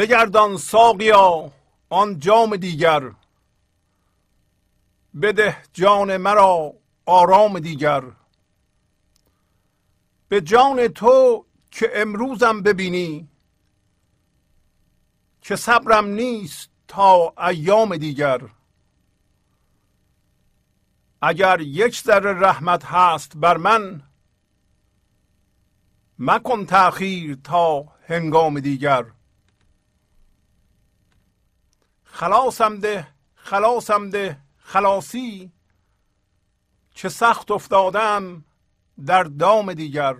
بگردان ساقیا آن جام دیگر. بده جان مرا آرام دیگر. به جان تو که امروزم ببینی که صبرم نیست تا ایام دیگر. اگر یک ذره رحمت هست بر من مکن تأخیر تا هنگام دیگر. خلاصم ده خلاصم ده خلاصی. چه سخت افتادم در دام دیگر.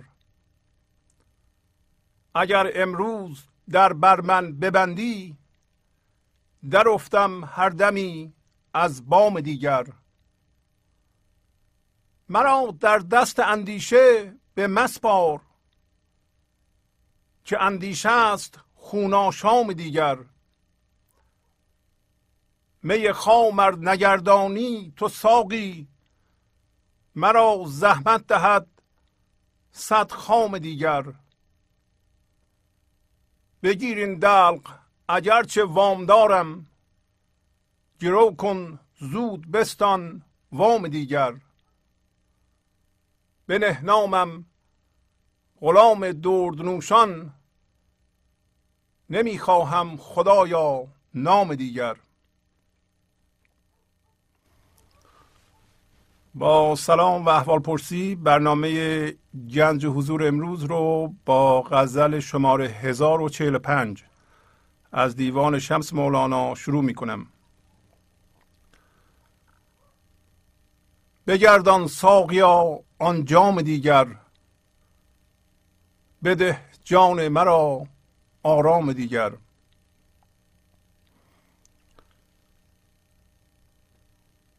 اگر امروز در بر من ببندی در افتم هر دمی از بام دیگر. مرا در دست اندیشه به مسپار که اندیشه است خوناشام دیگر. می خامر نگردانی تو ساقی مرا زحمت دهد صد خام دیگر. بگیر این دلق اگرچه وام دارم گرو کن زود بستان وام دیگر. بنه نامم غلام درد نوشان نمی‌خواهم خدایا نام دیگر. با سلام و احوال پرسی برنامه گنج حضور امروز رو با غزل شماره 1045 از دیوان شمس مولانا شروع می کنم بگردان ساقیا آن جام دیگر بده جان مرا آرام دیگر.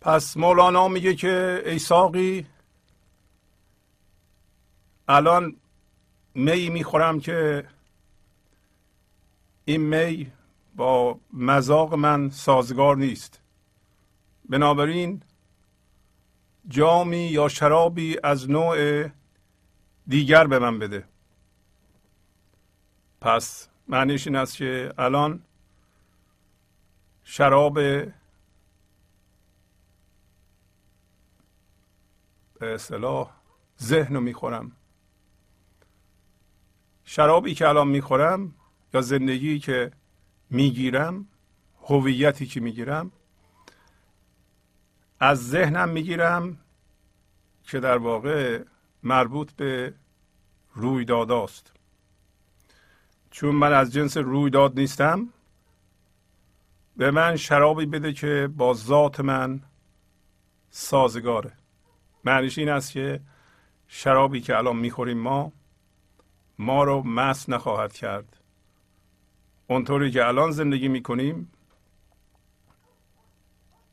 پس مولانا میگه که ای ساقی الان می می‌خورم که این می با مذاق من سازگار نیست. بنابراین جامی یا شرابی از نوع دیگر به من بده. پس معنیش این است که الان شراب به اصطلاح ذهن رو می‌خورم. شرابی که الان می‌خورم یا زندگی که می‌گیرم هویتی که می‌گیرم از ذهنم می‌گیرم که در واقع مربوط به رویداداست. چون من از جنس رویداد نیستم به من شرابی بده که با ذات من سازگاره. معنیش این است که شرابی که الان می‌خوریم ما ما رو مست نخواهد کرد. اونطوری که الان زندگی می‌کنیم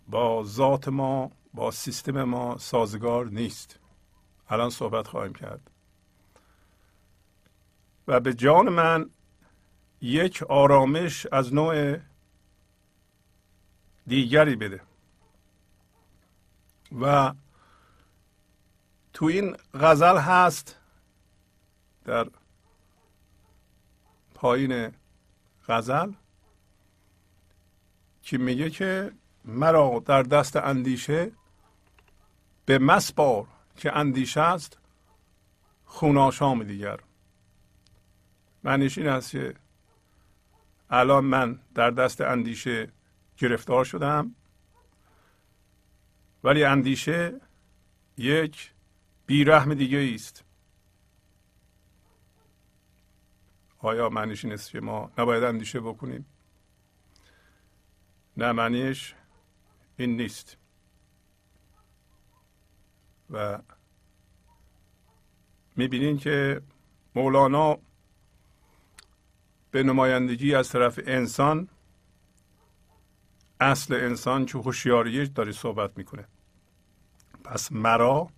با ذات ما با سیستم ما سازگار نیست. الان صحبت خواهیم کرد. و به جان من یک آرامش از نوع دیگری بده. و تو این غزل هست در پایین غزل که میگه که مرا در دست اندیشه به مسبار که اندیشه است خوناشام دیگر. معنیش این است که الان من در دست اندیشه گرفتار شدم ولی اندیشه یک بیرحم دیگه است آیا معنیش این است که ما نباید اندیشه بکنیم؟ نه معنیش این نیست. و می‌بینین که مولانا به نمایندگی از طرف انسان اصل انسان که هوشیاری داره صحبت می‌کنه. پس مرا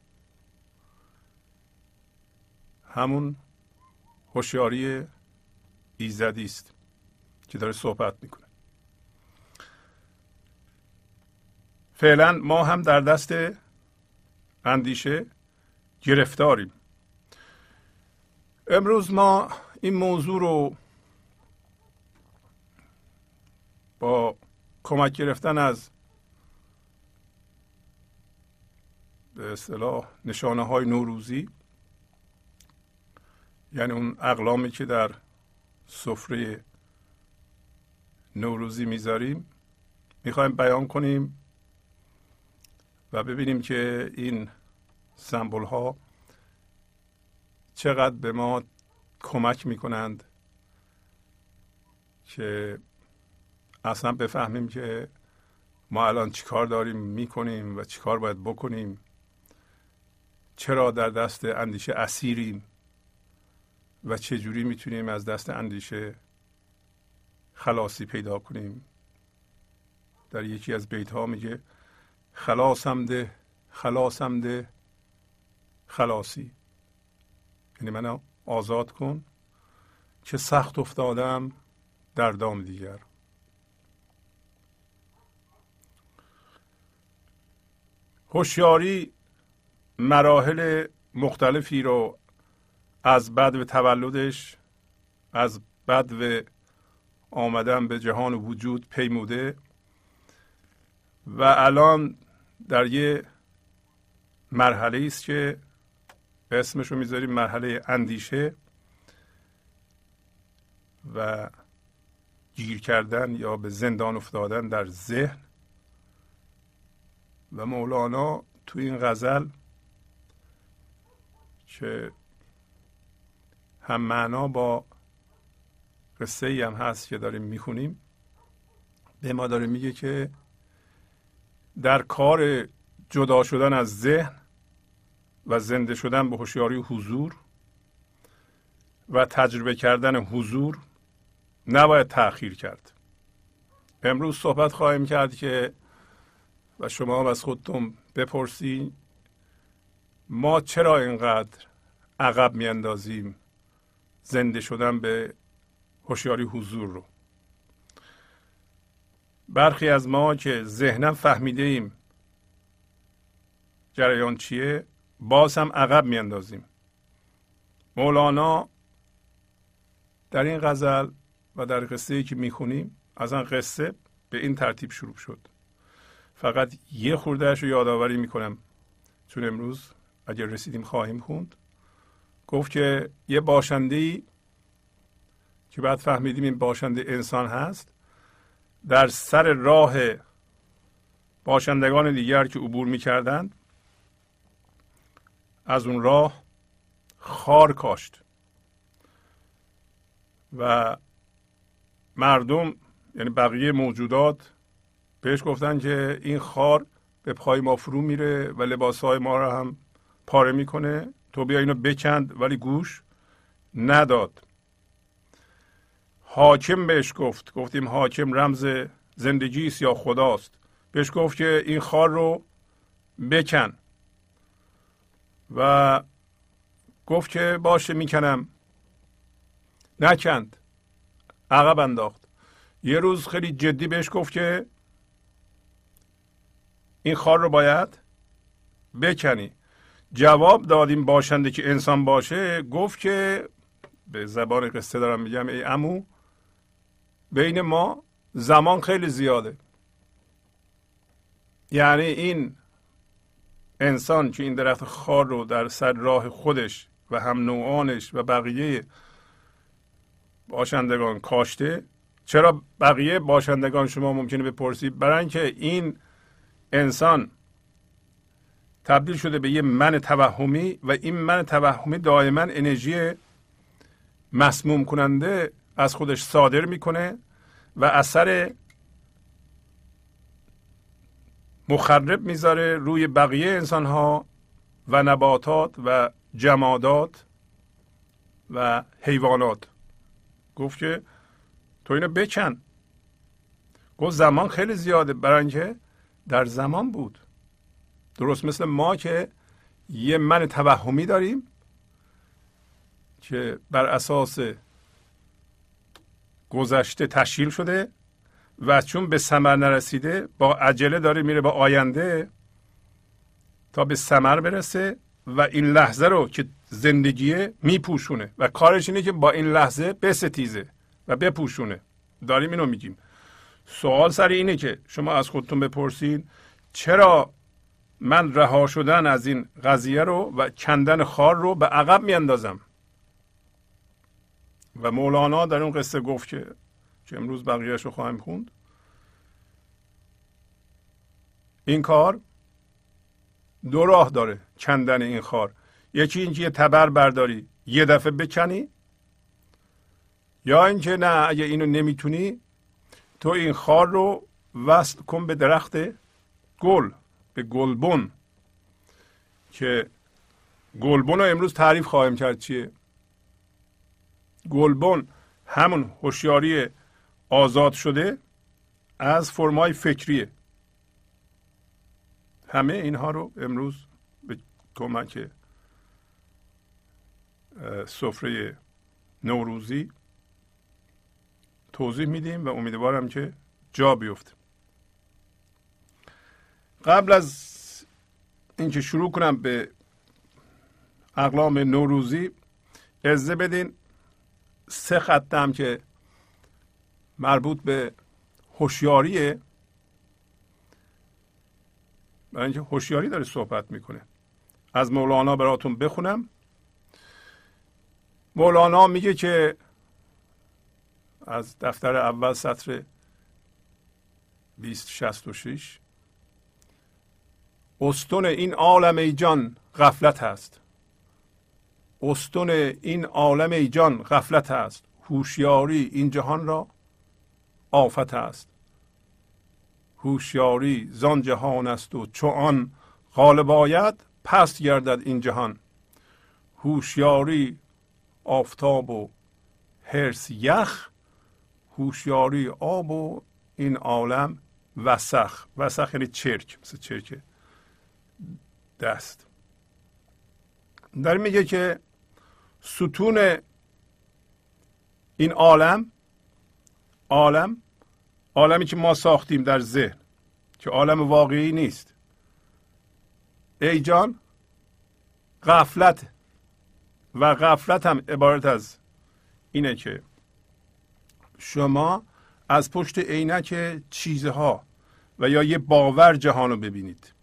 همون هوشیاری ایزدی است که داره صحبت می‌کنه. فعلا ما هم در دست اندیشه گرفتاریم. امروز ما این موضوع رو با کمک گرفتن از به اصطلاح نشانه های نوروزی یعنی اون اقلامی که در سفره نوروزی می‌ذاریم می‌خوایم بیان کنیم و ببینیم که این سمبل ها چقدر به ما کمک می‌کنند که اصلا بفهمیم که ما الان چیکار داریم می‌کنیم و چیکار باید بکنیم چرا در دست اندیشه اسیریم. و چجوری می‌تونیم از دست اندیشه خلاصی پیدا کنیم؟ در یکی از بیت ها میگه خلاصم ده خلاصم ده خلاصی. یعنی منو آزاد کن که سخت افتادم در دام دیگر. هوشیاری مراحل مختلفی رو از بد و تولدش از بد و آمدن به جهان وجود پیموده و الان در یه مرحله است که اسمش رو می‌ذاریم مرحله اندیشه و گیر کردن یا به زندان افتادن در ذهن. و مولانا تو این غزل که هم معنا با قصه ای هم هست که داریم می‌خونیم. به ما داره میگه که در کار جدا شدن از ذهن و زنده شدن به هوشیاری حضور و تجربه کردن حضور نباید تأخیر کرد. امروز صحبت خواهیم کرد که و شما هم از خودتون بپرسید ما چرا اینقدر عقب میاندازیم؟ زنده شدن به هوشیاری حضور رو. برخی از ما که ذهنا فهمیده ایم جریان چیه باز هم عقب میاندازیم. مولانا در این غزل و در قصه ای که می‌خونیم از آن قصه به این ترتیب شروع شد. فقط یه خوردهش رو یادآوری می‌کنم. چون امروز اگر رسیدیم خواهیم خوند. گفت که یه باشنده ای که بعد فهمیدیم این باشنده انسان هست در سر راه باشندگان دیگر که عبور می‌کردند از اون راه خار کاشت و مردم یعنی بقیه موجودات بهش گفتن که این خار به پای ما فرو میره و لباس های ما رو هم پاره می‌کنه. تو بیا اینو بکند ولی گوش نداد. حاکم بهش گفت. گفتیم حاکم رمز زندگی است یا خداست؟ بهش گفت که این خار رو بکن. و گفت که باشه می‌کنم. نکند. عقب انداخت. یه روز خیلی جدی بهش گفت که این خار رو باید بکنی. جواب دادیم باشنده که انسان باشه گفت که به زبان قصه دارم میگم ای امو بین ما زمان خیلی زیاده. یعنی این انسان که این درخت خار رو در سر راه خودش و هم نوعانش و بقیه باشندگان کاشته چرا بقیه باشندگان شما ممکنه بپرسید؟ برای اینکه این انسان تبدیل شده به یه من توهمی و این من توهمی دائما انرژی مسموم کننده از خودش صادر می‌کنه و اثر مخرب می‌ذاره روی بقیه انسان ها و نباتات و جمادات و حیوانات. گفت که تو اینو بکن گفت زمان خیلی زیاده برای اینکه در زمان بود. درست مثل ما که یه من توهمی داریم که بر اساس گذشته تشکیل شده و چون به ثمر نرسیده با عجله داره میره با آینده تا به ثمر برسه و این لحظه رو که زندگیه میپوشونه و کارش اینه که با این لحظه بستیزه و بپوشونه. داریم اینو میگیم. سوال سر اینه که شما از خودتون بپرسید چرا من رها شدن از این قضیه رو و کندن خار رو به عقب میاندازم. و مولانا در اون قصه گفت که که امروز بقیهش رو خواهیم خوند. این کار دو راه داره کندن این خار. یکی اینکه یه تبر برداری یه دفعه بکنی یا اینکه نه اگه اینو نمی‌تونی تو این خار رو وصل کن به درخت گل. به گلبن که گلبن رو امروز تعریف خواهیم کرد چیه؟ گلبن همون هوشیاری آزاد شده از فرمای فکریه. همه اینها رو امروز به کمک سفره نوروزی توضیح میدیم و امیدوارم که جا بیفته. قبل از اینکه شروع کنم به اقلام نوروزی ازده بدین سه خطم که مربوط به هوشیاریه برای اینکه هوشیاری داره صحبت می‌کنه. از مولانا براتون بخونم. مولانا میگه که از دفتر اول سطر 2066 استون این عالم ای جان غفلت است. استون این عالم ای جان غفلت است. هوشیاری این جهان را آفت است. هوشیاری زان جهان است و چو آن غالب آید پست گردد این جهان. هوشیاری آفتاب و هرس یخ هوشیاری آب و این عالم وسخ. وسخ یعنی چرک مثل چرک. دست. در میگه که ستون این عالم عالم عالمی که ما ساختیم در ذهن که عالم واقعی نیست. ای جان غفلت و غفلت هم عبارت از اینه که شما از پشت عینک چیزها و یا یه باور جهان رو ببینید.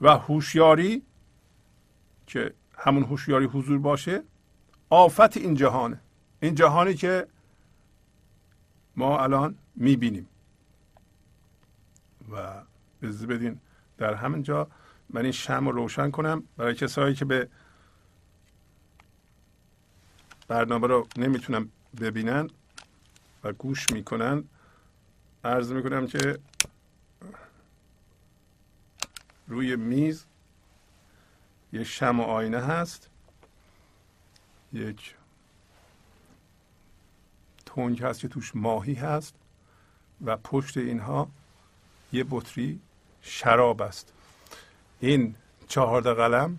و هوشیاری که همون هوشیاری حضور باشه آفت این جهانه. این جهانی که ما الان می‌بینیم. و بزده بدین در همین جا من این شم رو روشن کنم. برای کسایی که به برنامه رو نمی‌تونم ببینن و گوش می‌کنن عرض می‌کنم که روی میز. یک شم و آینه هست. یک تنگ هست که توش ماهی هست و پشت اینها یه بطری شراب است. این چهارده قلم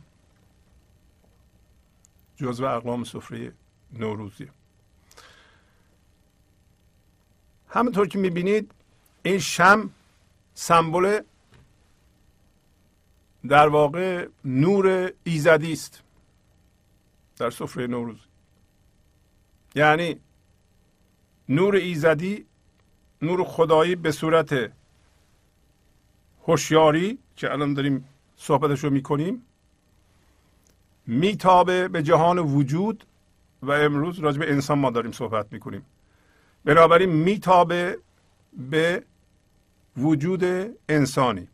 جزو اقلام سفره نوروزی همونطور که می‌بینید این شم سمبل در واقع نور ایزدی است در سفره نوروز. یعنی نور ایزدی نور خدایی به صورت هوشیاری که الان داریم صحبتش رو می‌کنیم میتابه به جهان وجود و امروز راجع به انسان ما داریم صحبت می‌کنیم. بنابراین میتابه به وجود انسانی.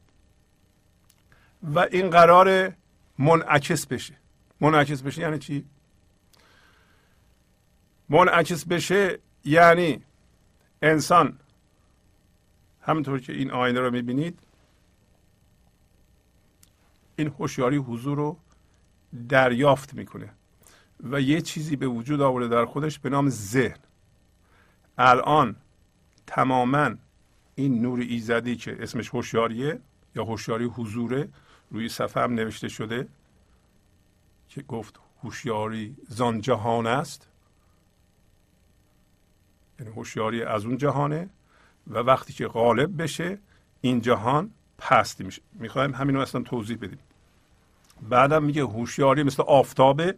و این قرار منعکس بشه. منعکس بشه یعنی چی؟ منعکس بشه یعنی انسان همونطور که این آینه رو می‌بینید این هوشیاری حضور رو دریافت می‌کنه و یه چیزی به وجود آورده در خودش به نام ذهن. الان تماما این نور ایزدی که اسمش هوشیاریه یا هوشیاری حضوره روی صفحه هم نوشته شده که گفت هوشیاری زان جهان است. یعنی هوشیاری از اون جهانه و وقتی که غالب بشه این جهان پستی میشه. می‌خوایم همین رو اصلا توضیح بدیم. بعدم میگه هوشیاری مثل آفتابه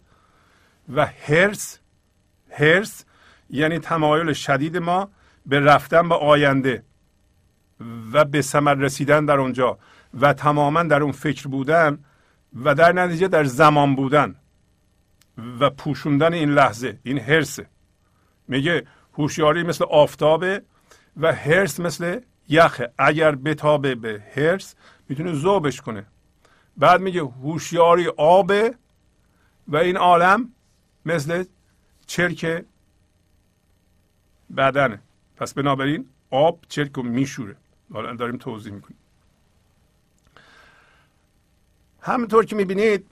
و هرس. هرس یعنی تمایل شدید ما به رفتن به آینده و به ثمر رسیدن در اونجا. و تماما در اون فکر بودن و در نتیجه در زمان بودن و پوشوندن این لحظه این هرسه میگه هوشیاری مثل آفتابه و هرس مثل یخه. اگر بتابه به هرس می‌تونه زوبش کنه. بعد میگه هوشیاری آبه و این عالم مثل چرک بدنه. پس بنابراین آب چرک رو میشوره. حالا داریم توضیح می‌کنیم. همونطور که می‌بینید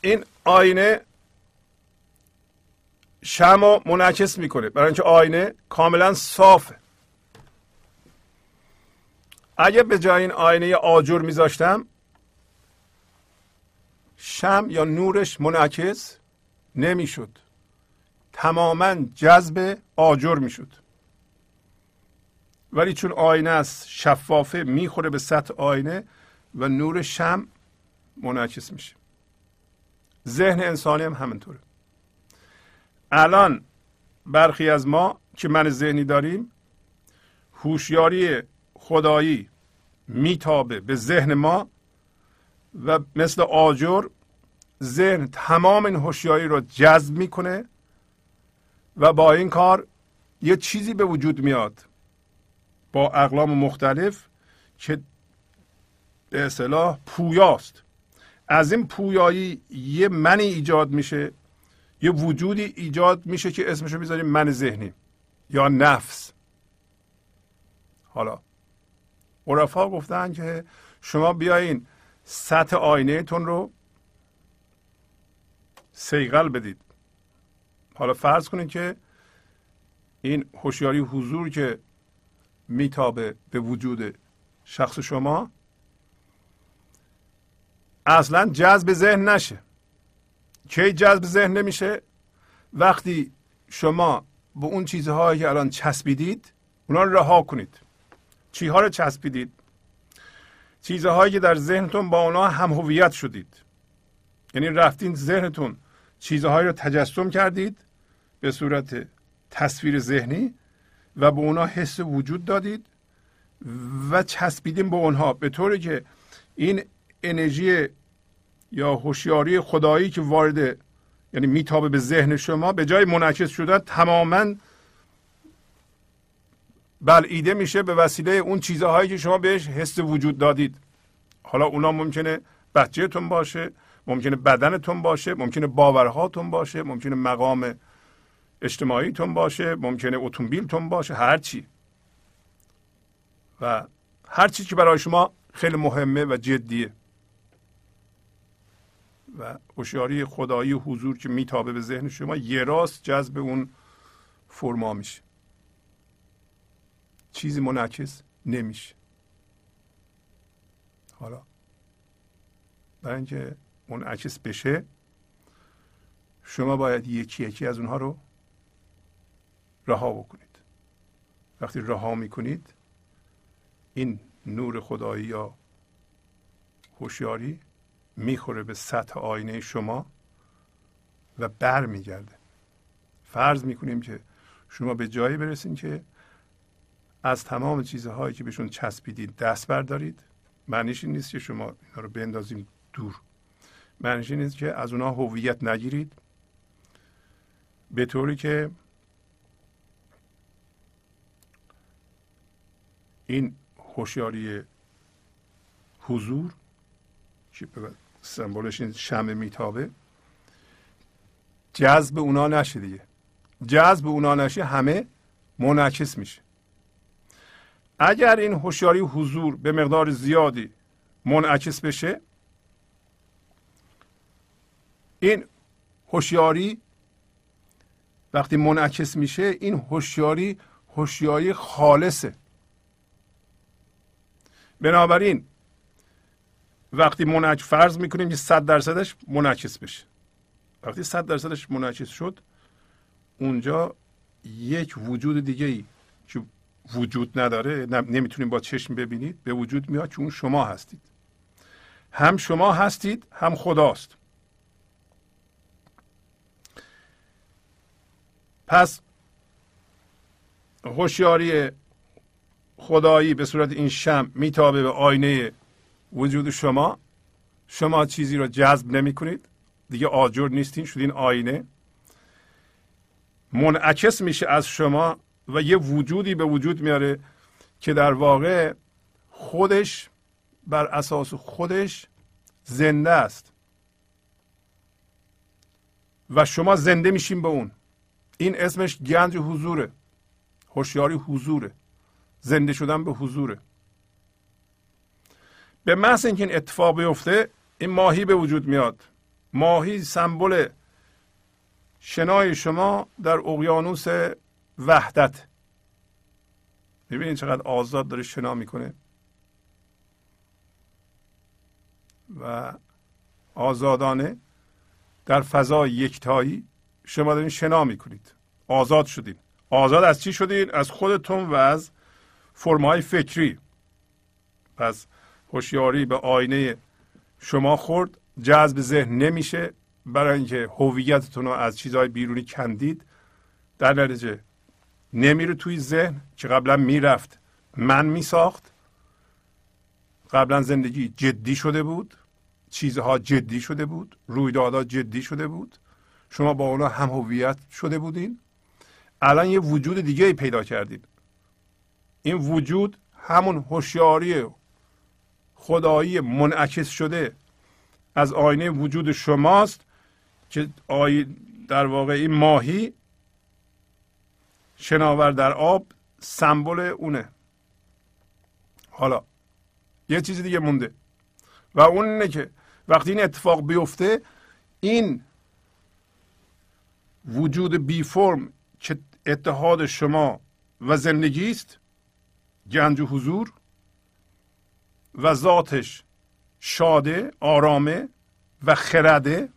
این آینه شم منعکس می‌کنه. برای اینکه آینه کاملا صافه. اگه به جای این آینه آجر میذاشتم شم یا نورش منعکس نمی‌شد. تماما جذب آجر می‌شد. ولی چون آینه است شفافه می‌خوره به سطح آینه و نور شم منعکس میشه. ذهن انسانی هم همینطوره. الان برخی از ما که من ذهنی داریم هوشیاری خدایی میتابه به ذهن ما و مثل آجر ذهن تمام این هوشیاری رو جذب می‌کنه و با این کار یه چیزی به وجود میاد با اقلام مختلف که به اصطلاح پویاست. از این پویایی یه منی ایجاد میشه یه وجودی ایجاد میشه که اسمشو می‌ذاریم من ذهنی یا نفس. حالا عرفا گفتن که شما بیاین سطح آینه تون رو سیغل بدید. حالا فرض کنید که این هوشیاری حضور که میتابه به وجود شخص شما اصلا جذب ذهن نشه. کی جذب ذهن نمیشه؟ وقتی شما به اون چیزهایی که الان چسبیدید اونا رو رها کنید. چیها رو چسبیدید؟ چیزهایی که در ذهنتون با اونا هم هویت شدید. یعنی رفتین ذهنتون چیزهایی رو تجسم کردید به صورت تصویر ذهنی و به اونا حس وجود دادید و چسبیدیم به اونها. به طوری که این انرژی یا هوشیاری خدایی که وارد یعنی میتابه به ذهن شما به جای منعکس شدن تماما بلعیده میشه به وسیله اون چیزهایی که شما بهش حس وجود دادید. حالا اونا ممکنه بچهتون باشه ممکنه بدنتون باشه ممکنه باورهاتون باشه ممکنه مقام اجتماعیتون باشه ممکنه اتومبیلتون باشه هر چی. و هر چیزی که برای شما خیلی مهمه و جدیه. و هوشیاری خدایی حضور که میتابه به ذهن شما یه راست جذب اون فرما میشه. چیزی منعکس نمیشه. حالا برای اینکه منعکس بشه شما باید یکی یکی از اونها رو رها بکنید. وقتی رها می‌کنید این نور خدایی یا هوشیاری می‌خوره به سطح آینه شما و بر میگرده فرض می‌کنیم که شما به جایی برسید که از تمام چیزهایی که بهشون چسبیدید دست بردارید. معنیش این نیست که شما اینا رو بندازیم دور. معنیش این نیست که از اونها هویت نگیرید. به طوری که این هوشیاری حضور سمبولش این شمع میتابه. جذب اونا نشه دیگه. جذب اونا نشه همه منعکس میشه. اگر این هوشیاری حضور به مقدار زیادی منعکس بشه این هوشیاری وقتی منعکس میشه این هوشیاری هوشیاری خالصه. بنابراین وقتی منعکس فرض می‌کنیم که صد درصدش منعکس بشه. وقتی صد درصدش منعکس شد اونجا یک وجود دیگه ای که وجود نداره نمی‌تونیم با چشم ببینید به وجود میاد که اون شما هستید. هم شما هستید هم خداست. پس هوشیاری خدایی به صورت این شم میتابه به آینه وجود شما. شما چیزی رو جذب نمی کنید. دیگه آجر نیستین شدین آینه. منعکس میشه از شما و یه وجودی به وجود میاره که در واقع خودش بر اساس خودش زنده است. و شما زنده میشین به اون. این اسمش گنج حضوره. هوشیاری حضوره. زنده شدن به حضوره. به محض اینکه این اتفاق بیفته این ماهی به وجود میاد. ماهی سمبل شنای شما در اقیانوس وحدت. ببینید چقدر آزاد داره شنا می‌کنه. و آزادانه در فضای یکتایی شما دارین شنا می‌کنید. آزاد شدین. آزاد از چی شدین؟ از خودتون و از فرمای فکری. پس هوشیاری به آینه شما خورد. جذب ذهن نمیشه. برای اینکه هویتتون رو از چیزهای بیرونی کندید در نتیجه نمیره توی ذهن که قبلا می‌رفت من میساخت. قبلا زندگی جدی شده بود چیزها جدی شده بود رویدادها جدی شده بود. شما با اونا هم هویت شده بودین. الان یه وجود دیگه پیدا کردید این وجود همون هوشیاری خدایی منعکس شده از آینه وجود شماست که آی در واقع این ماهی شناور در آب سمبل اونه. حالا یه چیز دیگه مونده. و اون اینه که وقتی این اتفاق بیفته این وجود بی فرم که اتحاد شما و زندگی است؟ گنج و حضور؟ و ذاتش شاده آرامه و خرده.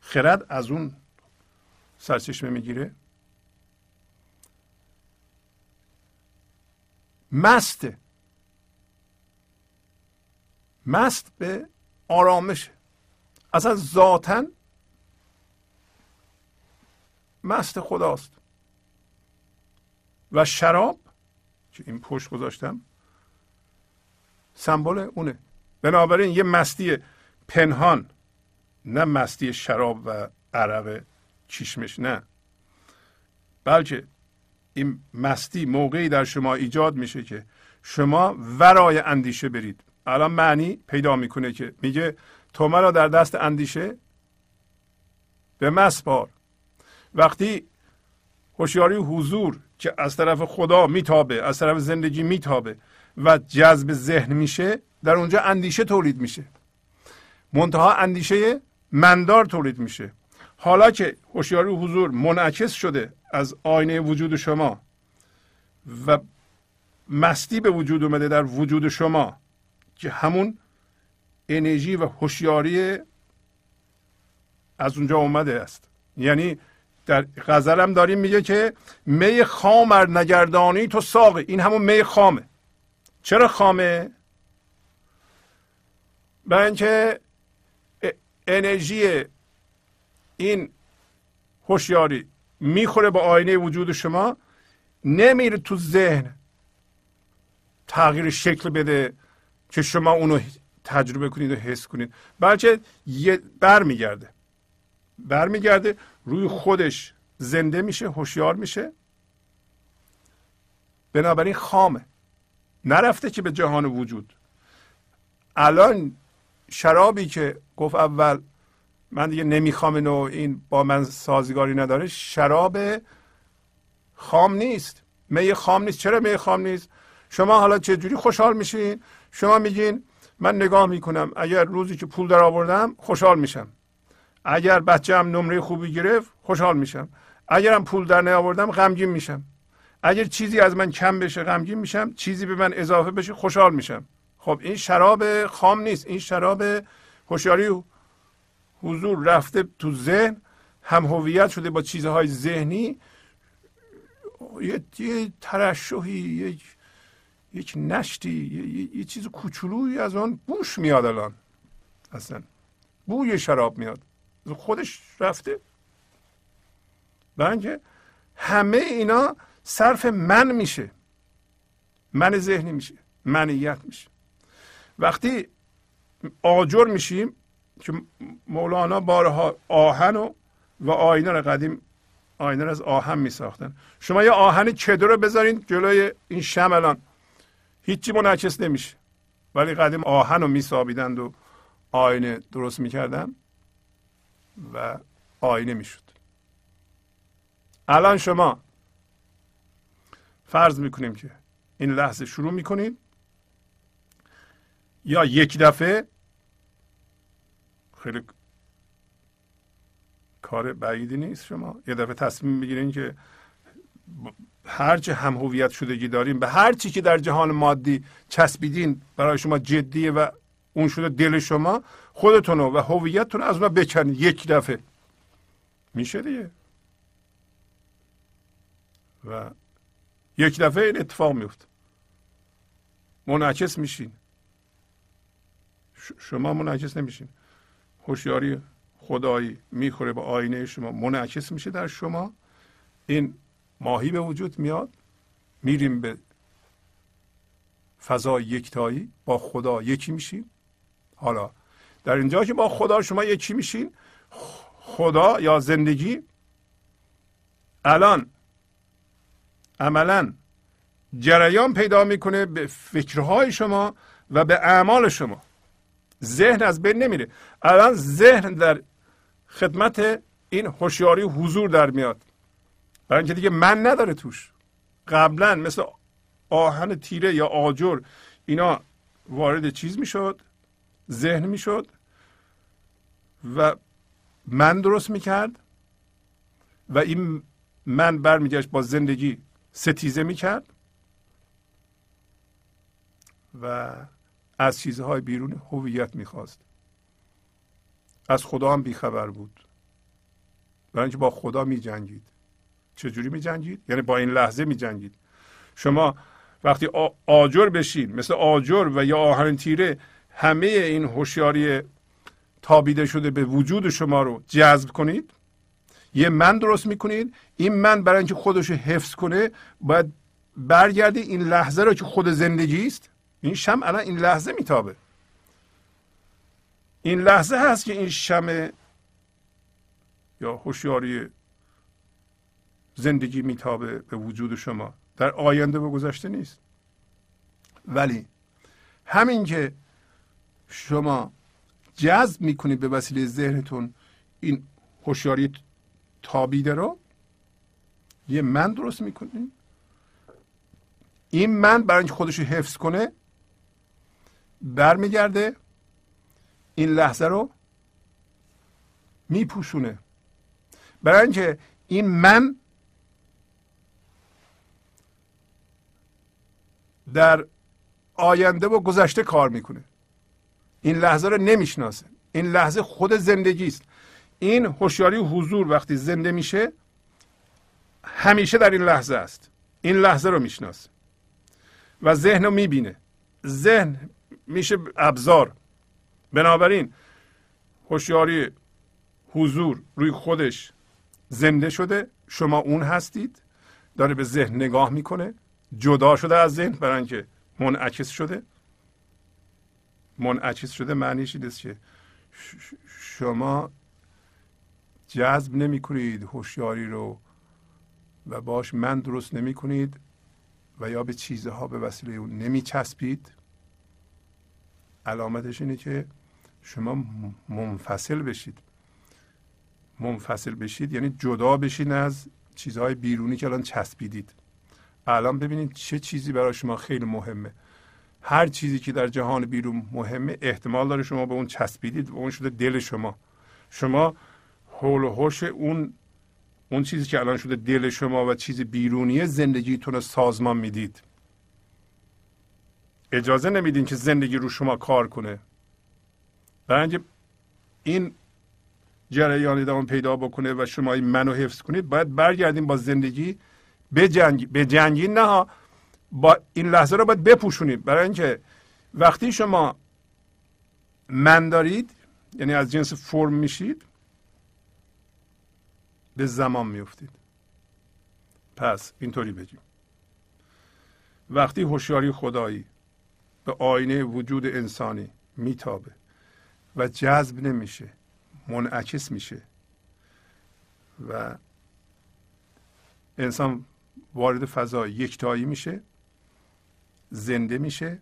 خرد از اون سرچشمه می‌گیره. مسته مست به آرامش. اصلا ذاتا مست خداست. و شراب که این پشت گذاشتم سمبل اونه. بنابراین یه مستی پنهان نه مستی شراب و عرق چشمش نه. بلکه این مستی موقعی در شما ایجاد میشه که شما ورای اندیشه برید. الان معنی پیدا می‌کنه که میگه تو مرا در دست اندیشه به مسپار وقتی هوشیاری حضور که از طرف خدا میتابه از طرف زندگی میتابه و جذب ذهن میشه در اونجا اندیشه تولید میشه. منتها اندیشه مندار تولید میشه. حالا که هوشیاری حضور منعکس شده از آینه وجود شما و مستی به وجود اومده در وجود شما که همون انرژی و هوشیاری از اونجا اومده است. یعنی در غزلم داریم میگه که می خامر نگردانی تو ساقه این همون می خامه. چرا خامه؟ برای اینکه انرژی این هوشیاری می‌خوره به آینه وجود شما نمیره تو ذهن تغییر شکل بده که شما اونو تجربه کنید و حس کنید. بلکه برمیگرده. برمیگرده روی خودش زنده میشه هوشیار میشه. بنابراین خامه. نرفته که به جهان وجود. الان شرابی که گفت اول من دیگه نمی‌خوام اینو این با من سازگاری نداره شراب خام نیست. می خام نیست. چرا می خام نیست؟ شما حالا چه جوری خوشحال میشین؟ شما میگین من نگاه می‌کنم. اگر روزی که پول در آوردم خوشحال میشم. اگر بچه هم نمره خوبی گرفت خوشحال میشم. اگرم پول در نیاوردم غمگین میشم. اگر چیزی از من کم بشه غمگین میشم. چیزی به من اضافه بشه خوشحال میشم. خب این شراب خام نیست. این شراب هوشیاری حضور رفته تو ذهن. هم هویت شده با چیزهای ذهنی. یه, یه ترشحی یک یک نشتی یه, یه چیز کوچولویی از آن بوش میاد الان. اصلا بوی شراب میاد. خودش رفته. برای همه اینا صرف من میشه. من ذهنی میشه. منیت میشه. وقتی آجر میشیم که مولانا بارها آهن و, و آینه قدیم آینه از آهن می ساختن شما یه آهن کدو رو بذارین جلوی این شم الان. هیچی منعکس نمیشه. ولی قدیم آهن رو میسابیدند و آینه درست می‌کردن و آینه می‌شد. الان شما فرض می‌کنیم که این لحظه شروع می‌کنید. یا یک دفعه خیلی کار بعیدی نیست شما. یه دفعه تصمیم بگیرین که هرچه هم هویت شدگی داریم به هر چی که در جهان مادی چسبیدین برای شما جدیه و اون شده دل شما خودتون و هویتتون از اون بکنید یک دفعه. میشه دیگه. و یک دفعه این اتفاق میفت منعکس میشین. شما منعکس نمیشین. هوشیاری خدایی می‌خوره به آینه شما. منعکس میشه در شما. این ماهی به وجود میاد. میریم به فضای یکتایی. با خدا یکی میشیم حالا در اینجا که با خدا شما یکی میشین خدا یا زندگی الان عملا. جریان پیدا می‌کنه به فکرهای شما و به اعمال شما. ذهن از بین نمیره. الان ذهن در خدمت این هوشیاری حضور در میاد. برای اینکه دیگه من نداره توش. قبلا مثل آهن تیره یا آجر اینا وارد چیز می‌شد ذهن می‌شد و من درست می‌کرد و این من برمیگشت با زندگی. ستیزه می‌کرد و از چیزهای بیرون هویت می‌خواست. از خدا هم بیخبر بود. برای اینکه با خدا میجنگید. چجوری میجنگید؟ یعنی با این لحظه میجنگید. شما وقتی آجر بشین مثل آجر و یا آهن تیره همه این هوشیاری تابیده شده به وجود شما رو جذب کنید. یه من درست می‌کنید. این من برای اینکه خودش رو حفظ کنه باید برگرده این لحظه رو که خود زندگی است. این شم الان این لحظه میتابه. این لحظه هست که این شم یا هوشیاری زندگی میتابه به وجود شما. در آینده و گذشته نیست. ولی همین که شما جذب می‌کنید به وسیله ذهنتون این هوشیاری تابیده رو یه من درست می‌کنید این من برای اینکه خودش رو حفظ کنه برمیگرده این لحظه رو میپوشونه. برای اینکه این من در آینده و گذشته کار می‌کنه. این لحظه رو نمی‌شناسه. این لحظه خود زندگی است. این هوشیاری حضور وقتی زنده میشه همیشه در این لحظه است. این لحظه رو می‌شناسه و ذهن رو می‌بینه. ذهن میشه ابزار. بنابراین هوشیاری حضور روی خودش زنده شده. شما اون هستید. داره به ذهن نگاه می‌کنه. جدا شده از ذهن برای اینکه منعکس شده. منعکس شده معنیش این که شما جذب نمی کنید هوشیاری رو و باش من درست نمی کنید و یا به چیزها به وسیله اون نمی چسبید علامتش اینه که شما منفصل بشید. منفصل بشید یعنی جدا بشید از چیزهای بیرونی که الان چسبیدید. الان ببینید چه چیزی برای شما خیلی مهمه. هر چیزی که در جهان بیرون مهمه احتمال داره شما به اون چسبیدید و اون شده دل شما. شما حول و حوش اون اون چیزی که الان شده دل شما و چیز بیرونی زندگیتون رو سازمان می‌دید. اجازه نمیدین که زندگی رو شما کار کنه. برای این جریان ادامه پیدا بکنه و شما این منو حفظ کنید باید برگردیم با زندگی به جنگ به جنگی نه با این لحظه رو باید بپوشونید. برای اینکه وقتی شما من دارید یعنی از جنس فرم میشید به زمان میفتید پس اینطوری بگیم. وقتی هوشیاری خدایی به آینه وجود انسانی میتابه و جذب نمیشه منعکس میشه و انسان وارد فضا یکتایی میشه زنده میشه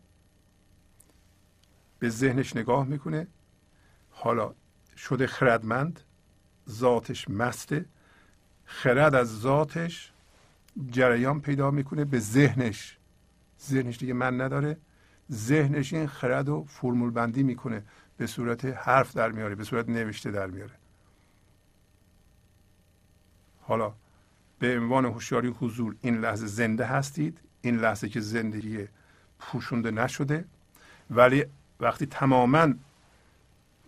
به ذهنش نگاه می‌کنه حالا شده خردمند ذاتش مسته خرد از ذاتش جریان پیدا می‌کنه به ذهنش. ذهنش دیگه من نداره. ذهنش این خرد رو فرمول بندی می‌کنه. به صورت حرف در میاره به صورت نوشته در میاره. حالا به عنوان هوشیاری حضور این لحظه زنده هستید. این لحظه که زندگی پوشونده نشده. ولی وقتی تماما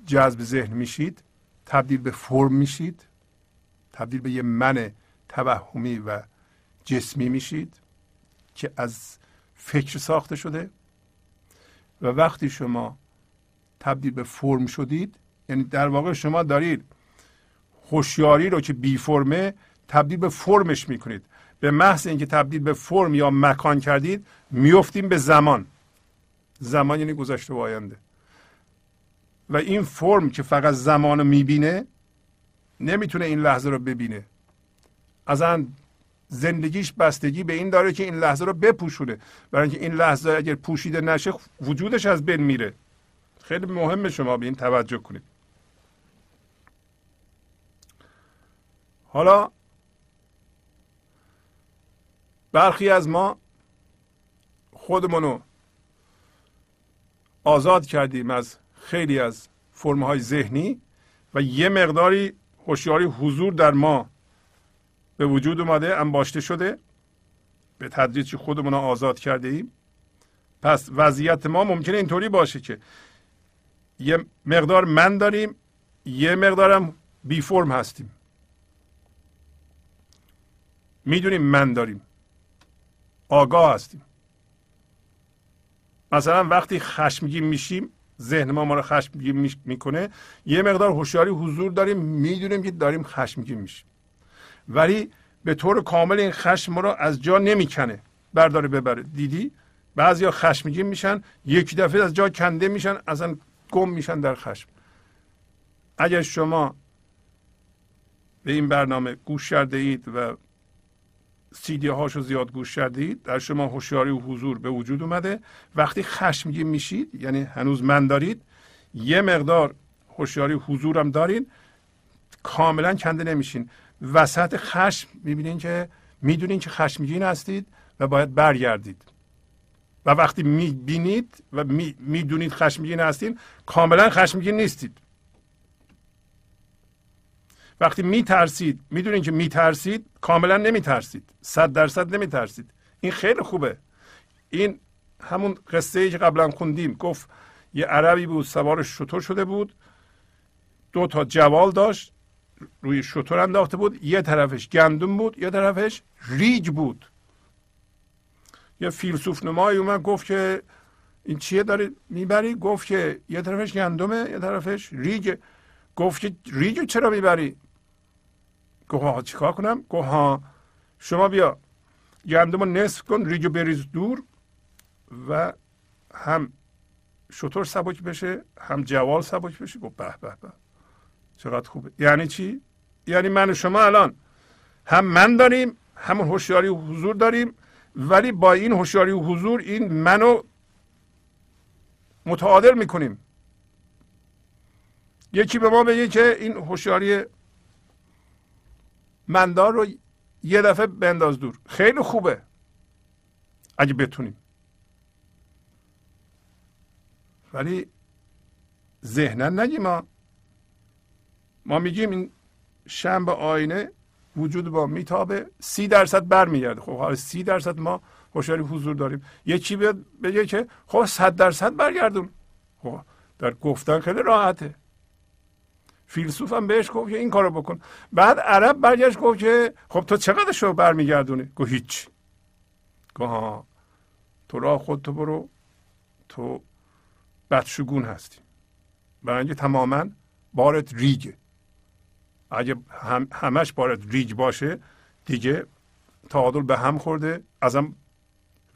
جذب ذهن میشید تبدیل به فرم میشید. تبدیل به یه من توهمی و جسمی میشید که از فکر ساخته شده. و وقتی شما تبدیل به فرم شدید یعنی در واقع شما دارید هوشیاری رو که بی فرمه تبدیل به فرمش می‌کنید. به محض اینکه تبدیل به فرم یا مکان کردید میفتیم به زمان. زمان یعنی گذشته و آینده. و این فرم که فقط زمان رو می‌بینه نمی‌تونه این لحظه رو ببینه. اصلا زندگیش بستگی به این داره که این لحظه رو بپوشونه. برای اینکه این لحظه اگر پوشیده نشه وجودش از بین میره. خیلی مهمه شما به این توجه کنید. حالا برخی از ما خودمونو آزاد کردیم از خیلی از فرمهای ذهنی و یه مقداری هوشیاری حضور در ما به وجود اومده انباشته شده. به تدریج خودمون آزاد کرده ایم. پس وضعیت ما ممکنه اینطوری باشه که یه مقدار من داریم یه مقدارم بی فرم هستیم. می‌دونیم من داریم. آگاه هستیم. مثلا وقتی خشمگین میشیم ذهن ما ما رو خشمگین می‌کنه. یه مقدار هوشیاری حضور داریم می‌دونیم که داریم خشمگین میشیم. ولی به طور کامل این خشم ما رو از جا نمی‌کنه برداره ببره. دیدی؟ بعضیا خشمگین میشن یک دفعه از جا کنده میشن اصلا گم میشن در خشم. اگر شما به این برنامه گوش کرده اید و سیدی هاشو زیاد گوش کردید در شما هوشیاری و حضور به وجود اومده. وقتی خشمگین میشید یعنی هنوز من دارید یه مقدار هوشیاری حضورم دارین کاملا کنده نمیشین. وسط خشم می‌بینین که می‌دونین که خشمگین هستید و باید برگردید. و وقتی می‌بینید و می‌دونید خشمگین هستید کاملا خشمگین نیستید. وقتی میترسید می‌دونین که میترسید کاملا نمیترسید. صد درصد نمیترسید. این خیلی خوبه. این همون قصه ای که قبلا خوندیم. گفت یه عربی بود سوار شطور شده بود. دو تا جوال داشت روی شطور انداخته بود. یه طرفش گندم بود یه طرفش ریگ بود. یه فیلسوف نمایی اومد گفت که این چیه داری می‌بری؟ گفت که یه طرفش گندمه یه طرفش ریگ گفت که ریگ چرا می‌بری؟ گفت ها چیکار کنم؟ گفت ها شما بیا گندم نصف کن ریگو بریز دور و هم شتر سبک بشه هم جوال سبک بشه. گفت به به به. چقدر خوبه. یعنی چی؟ یعنی من و شما الان هم من داریم همون هوشیاری و حضور داریم ولی با این هوشیاری و حضور این منو متعادل می‌کنیم. یکی به ما بگه که این هوشیاری مندار رو یه دفعه بنداز دور. خیلی خوبه. اگه بتونیم. ولی ذهنا نگیم ما. ما میگیم این شنبه آینه وجود با میتابه. سی درصد برمیگرده. خب حالا سی درصد ما هوشیاری حضور داریم. یه چی بیاد بگه که خب صد درصد برگردون. خب در گفتن خیلی راحته. فیلسوف هم بهش گفت که این کارو بکن. بعد عرب برگشت گفت که خب تو چقدر شو برمیگردونی؟ گفت هیچ. گفت ها تو راه خودتو برو. تو بدشگون هستی. برای تماما بارت ریگه. اگه هم همش بارت ریگ باشه دیگه تعادل به هم خورده. ازم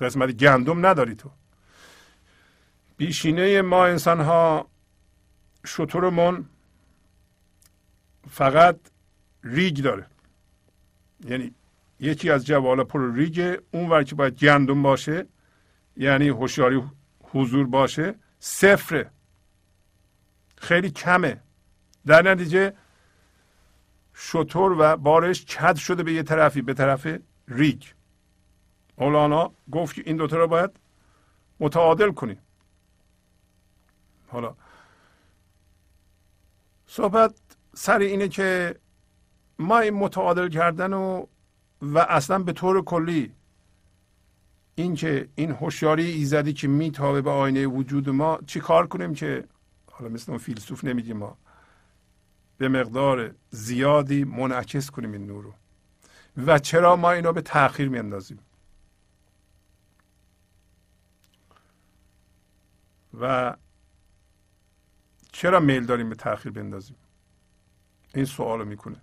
قسمت گندم نداری تو. بیشینه ما انسان ها شطورمون فقط ریگ داره. یعنی یکی از جوالا پر ریگه اون ور که باید گندم باشه یعنی هوشیاری حضور باشه صفره. خیلی کمه. در نتیجه شطور و بارش کد شده به یه طرفی به طرف ریگ. مولانا گفت که این دوتا رو باید متعادل کنیم. حالا صحبت سر اینه که ما این متعادل کردن و و اصلا به طور کلی اینکه این هوشیاری ایزدی که میتابه به آینه وجود ما چی کار کنیم که حالا مثل اون فیلسوف نمیگیم ما به مقدار زیادی منعکس کنیم این نور رو. و چرا ما اینو به تاخیر میاندازیم؟ و چرا میل داریم به تاخیر بندازیم؟ این سوال رو می‌کنه.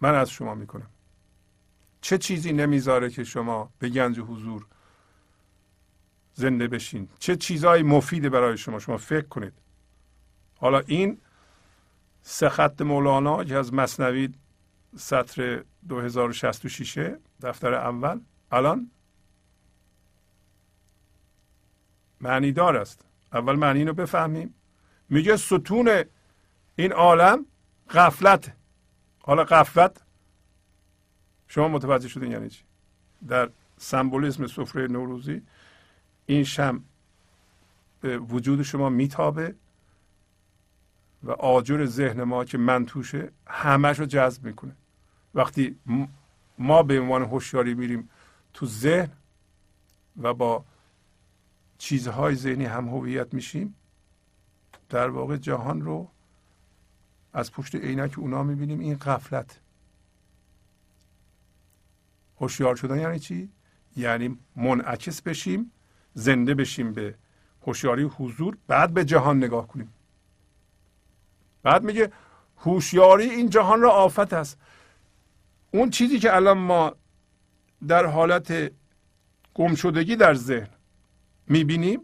من از شما می‌کنم. چه چیزی نمی‌ذاره که شما به گنج حضور زنده بشین؟ چه چیزهایی مفیده برای شما؟ شما فکر کنید. حالا این سه خط مولانا که از مصنوی سطر 2066 دفتر اول الان معنی دار است. اول معنی رو بفهمیم. میگه ستون این عالم غفلت. حالا غفلت. شما متوجه شدین یعنی چی؟ در سمبولیسم سفره نوروزی این شم به وجود شما میتابه و آجر ذهن ما که من توشه همش رو جذب می‌کنه. وقتی ما به عنوان هوشیاری میریم تو ذهن و با چیزهای ذهنی هم هویت میشیم در واقع جهان رو از پشت عینک اونا می‌بینیم این قفلت هوشیار شدن یعنی چی؟ یعنی منعکس بشیم زنده بشیم به هوشیاری حضور بعد به جهان نگاه کنیم. بعد میگه هوشیاری این جهان را آفت است. اون چیزی که الان ما در حالت گمشدگی در ذهن می‌بینیم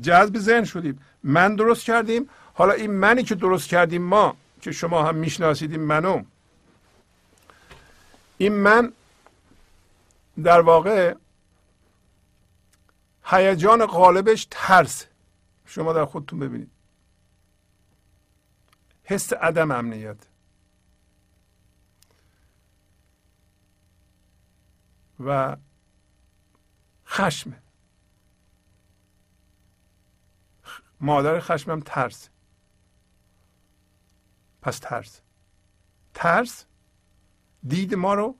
جذب ذهن شدیم. من درست کردیم حالا این منی که درست کردیم ما که شما هم می‌شناسید این منو. این من در واقع هیجان غالبش ترس. شما در خودتون ببینید. حس عدم امنیت. و خشم. مادر خشمم ترس. پس ترس. ترس دید ما رو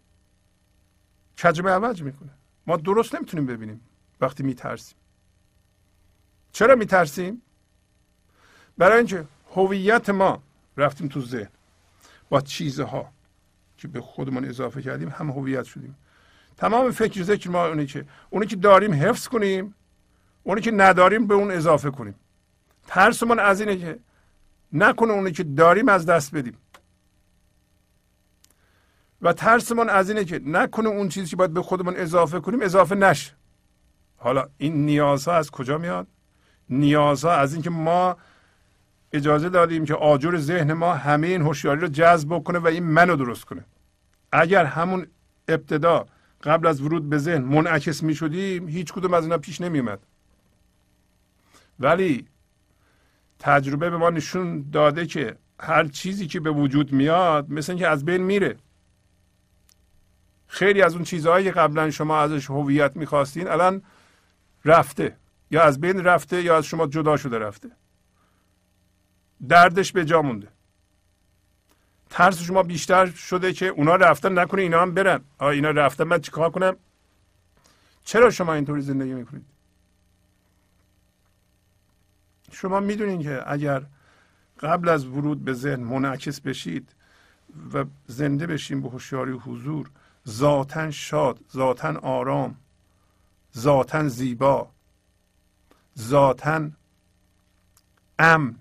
کج عوج می‌کنه. ما درست نمی‌تونیم ببینیم وقتی میترسیم. چرا میترسیم؟ برای اینکه هویت ما رفتیم تو ذهن با چیزها که به خودمون اضافه کردیم هم هویت شدیم. تمام فکر ذکر ما اونی که اونی که داریم حفظ کنیم اونی که نداریم به اون اضافه کنیم. ترسمون از اینه که نکنه اونی که داریم از دست بدیم. و ترسمون از اینه که نکنه اون چیزی که باید به خودمون اضافه کنیم اضافه نشه. حالا این نیازها از کجا میاد؟ نیازها از اینکه ما اجازه دادیم که آجر ذهن ما همه این هوشیاری رو جذب کنه و این منو درست کنه. اگر همون ابتدا قبل از ورود به ذهن منعکس می شدیم هیچ کدوم از اینا پیش نمی اومد ولی تجربه به ما نشون داده که هر چیزی که به وجود میاد مثل اینکه از بین میره. خیلی از اون چیزهایی که قبلا شما ازش هویت می‌خواستین الان رفته. یا از بین رفته یا از شما جدا شده رفته. دردش به جا مونده. ترس شما بیشتر شده که اونا رفتن نکنه اینا هم برن. آ اینا رفتن من چیکار کنم؟ چرا شما اینطوری زندگی می‌کنید؟ شما می‌دونید که اگر قبل از ورود به ذهن منعکس بشید و زنده بشین به هوشیاری حضور ذاتا شاد ذاتا آرام ذاتا زیبا ذاتا امن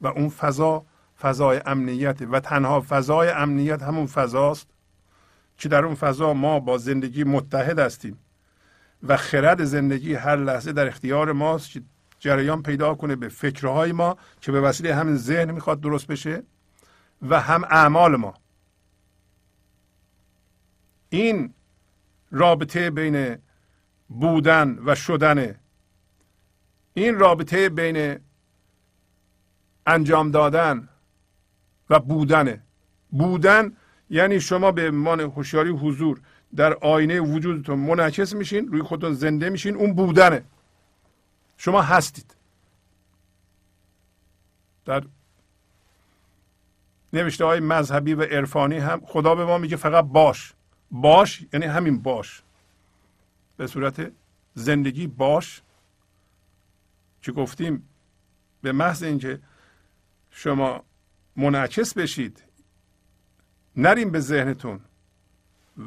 و اون فضا فضای امنیت و تنها فضای امنیت همون فضاست که در اون فضا ما با زندگی متحد هستیم و خرد زندگی هر لحظه در اختیار ماست که جریان پیدا کنه به فکرهای ما که به وسیله همین ذهن می‌خواد درست بشه و هم اعمال ما. این رابطه بین بودن و شدن این رابطه بین انجام دادن و بودن بودن یعنی شما به عنوان هوشیاری حضور در آینه وجودتون منعکس میشین روی خودتون زنده میشین اون بودنه. شما هستید. در نوشته های مذهبی و عرفانی هم خدا به ما میگه فقط باش. باش یعنی همین باش. به صورت زندگی باش. که گفتیم؟ به محض اینکه شما منعکس بشید نریم به ذهنتون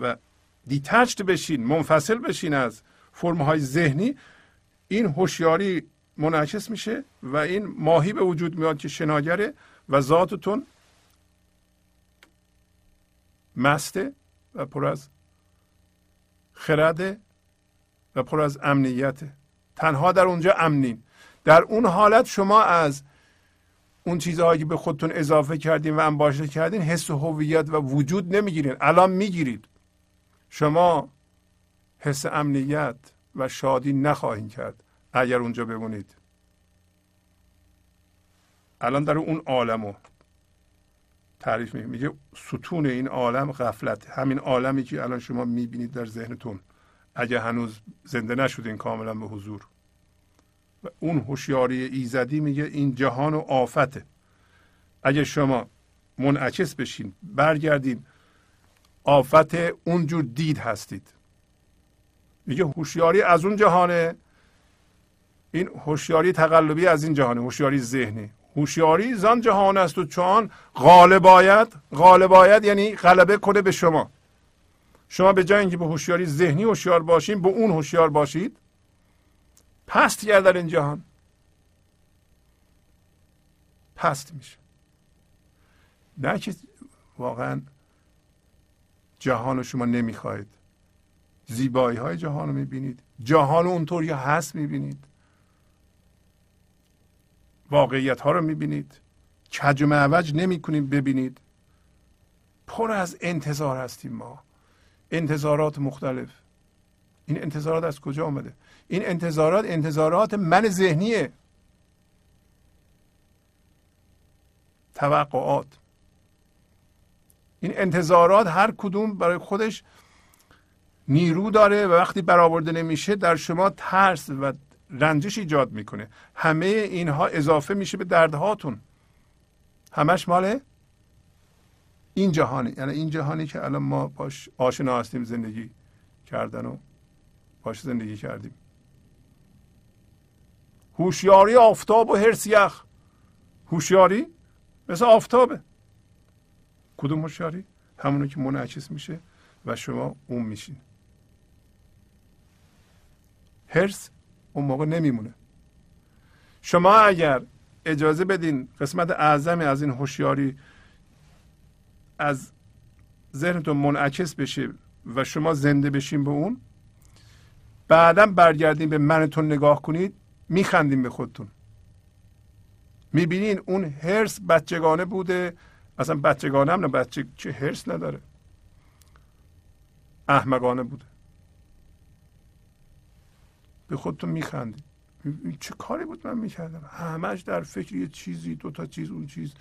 و دیتچت بشین منفصل بشین از فرمهای ذهنی این هوشیاری منعکس میشه و این ماهی به وجود میاد که شناگره و ذاتتون مسته و پر از خرده و پر از امنیت. تنها در اونجا امنین. در اون حالت شما از اون چیزهایی که به خودتون اضافه کردین و انباشته کردین حس هویت و وجود نمی‌گیرین. الان می‌گیرید. شما حس امنیت و شادی نخواهید کرد. اگر اونجا بمونید. الان در اون عالمو تعریف میگه میگه ستون این عالم غفلت. همین عالمی که الان شما می‌بینید در ذهنتون. اگه هنوز زنده نشدین کاملا به حضور. و اون هوشیاری ایزدی میگه این جهان و آفته. اگه شما منعکس بشین برگردین آفت اونجور دید هستید. میگه هوشیاری از اون جهانه. این هوشیاری تقلبی از این جهانه هوشیاری ذهنی. هوشیاری زان جهان است و چون غالبایت غالبایت یعنی غلبه کنه به شما. شما به جای اینکه به هوشیاری ذهنی هوشیار باشین به اون هوشیار باشید. پست در این جهان. پست میشه. نه که واقعا جهان رو شما نمی‌خواهید. زیبایی های جهان رو می‌بینید. جهان اونطوری هست می‌بینید. واقعیت ها رو می‌بینید. کج و معوج نمی کنید ببینید. پر از انتظار هستیم ما. انتظارات مختلف. این انتظارات از کجا آمده؟ این انتظارات انتظارات من ذهنیه. توقعات. این انتظارات هر کدوم برای خودش نیرو داره و وقتی برآورده نمیشه در شما ترس و رنجش ایجاد می‌کنه. همه اینها اضافه میشه به دردهاتون همش مال این جهانی. یعنی این جهانی که الان ما باش آشنا هستیم زندگی کردن و باش زندگی کردیم. هوشیاری آفتاب و هرس یخ هوشیاری مثل آفتابه. کدوم هوشیاری؟ همونو که منعکس میشه و شما اون میشین. هرس اون موقع نمیمونه. شما اگر اجازه بدین قسمت اعظم از این هوشیاری از ذهنتون منعکس بشه و شما زنده بشین به اون بعدا برگردین به منتون نگاه کنید میخندیم به خودتون. می‌بینین اون هرس بچگانه بوده. اصلا بچگانه هم نه بچه چه هرس نداره. احمقانه بوده. به خودتون میخندید. چه کاری بود من می‌کردم؟ همش در فکر یه چیزی دو تا چیز اون چیز.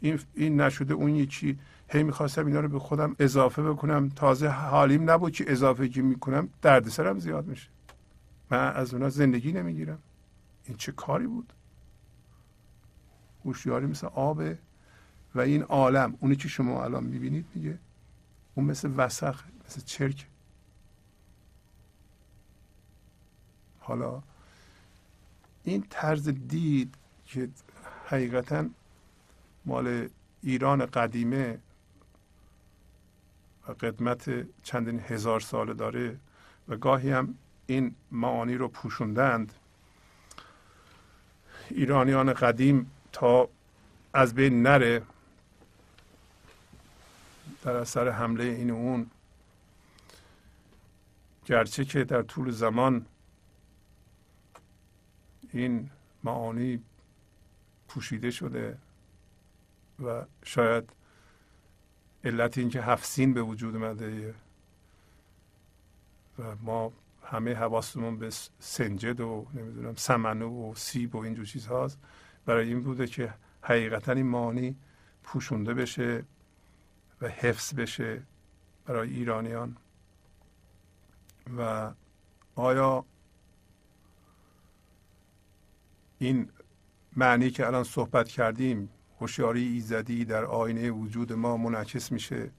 این, این نشده اون یکی. هی می‌خواستم اینا رو به خودم اضافه بکنم. تازه حالیم نبود که اضافه که می‌کنم. دردسرم زیاد میشه. من از اونا زندگی نمی‌گیرم. این چه کاری بود؟ هوشیاری مثل آبه و این عالم. اونی که شما الان می‌بینید میگه اون مثل وسخ مثل چرک. حالا این طرز دید که حقیقتا مال ایران قدیمه و قدمت چندین هزار ساله داره و گاهی هم این معانی رو پوشوندند ایرانیان قدیم تا از بین نره در اثر حمله این و اون. گرچه که در طول زمان این معانی پوشیده شده و شاید علت اینکه هفت به وجود اومده و ما همه حواسمون به سنجد و نمی‌دونم سمنو و سیب و اینجور چیزهاست. برای این بوده که حقیقتا این معانی پوشونده بشه و حفظ بشه برای ایرانیان. و آیا این معنی که الان صحبت کردیم هوشیاری ایزدی در آینه وجود ما منعکس میشه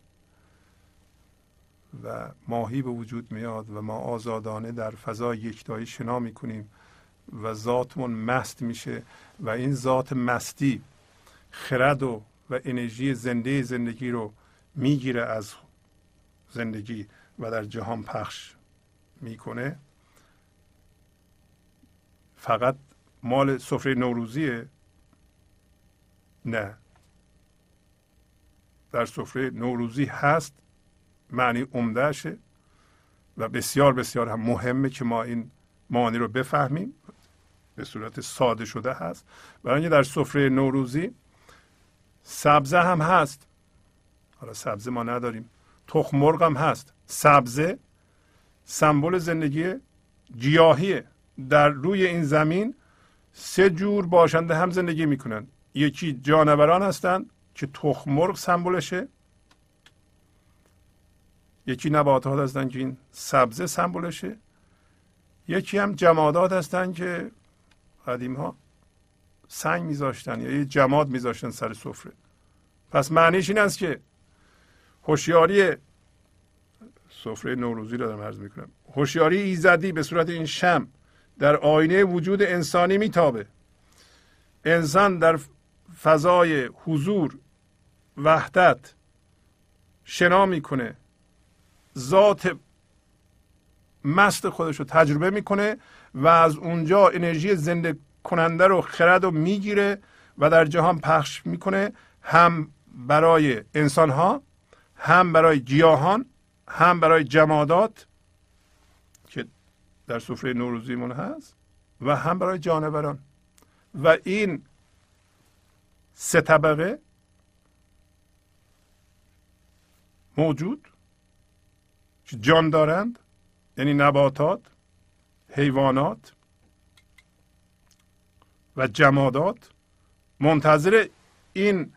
و ماهی به وجود میاد و ما آزادانه در فضای یکتایی شنا می‌کنیم و ذاتمون مست میشه و این ذات مستی خرد و و انرژی زنده زندگی رو می‌گیره از زندگی و در جهان پخش می‌کنه. فقط مال سفره نوروزیه؟ نه. در سفره نوروزی هست معنی عمدهشه و بسیار بسیار هم مهمه که ما این معانی رو بفهمیم. به صورت ساده شده هست. برای اینکه در سفره نوروزی سبزه هم هست. حالا سبزه ما نداریم. تخم مرغ هم هست. سبزه سمبل زندگی گیاهیه در روی این زمین سه جور باشنده هم زندگی می‌کنن یکی جانوران هستند که تخم مرغ سمبلشه یکی نباتات هستن که این سبزه سمبلشه یکی هم جمادات هستن که قدیم ها سنگ میذاشتن یا یه جماد میذاشتن سر سفره. پس معنیش این است که هوشیاری سفره نوروزی رو دارم عرض می‌کنم. هوشیاری ایزدی به صورت این شم در آینه وجود انسانی میتابه. انسان در فضای حضور وحدت شنا می‌کنه. ذات مست خودش رو تجربه می‌کنه و از اونجا انرژی زنده کننده رو خرد رو می‌گیره و در جهان پخش می‌کنه. هم برای انسان ها هم برای گیاهان هم برای جمادات در سفره نوروزیمون هست و هم برای جانوران. و این سه طبقه موجود که جان دارند یعنی نباتات حیوانات و جمادات. منتظر این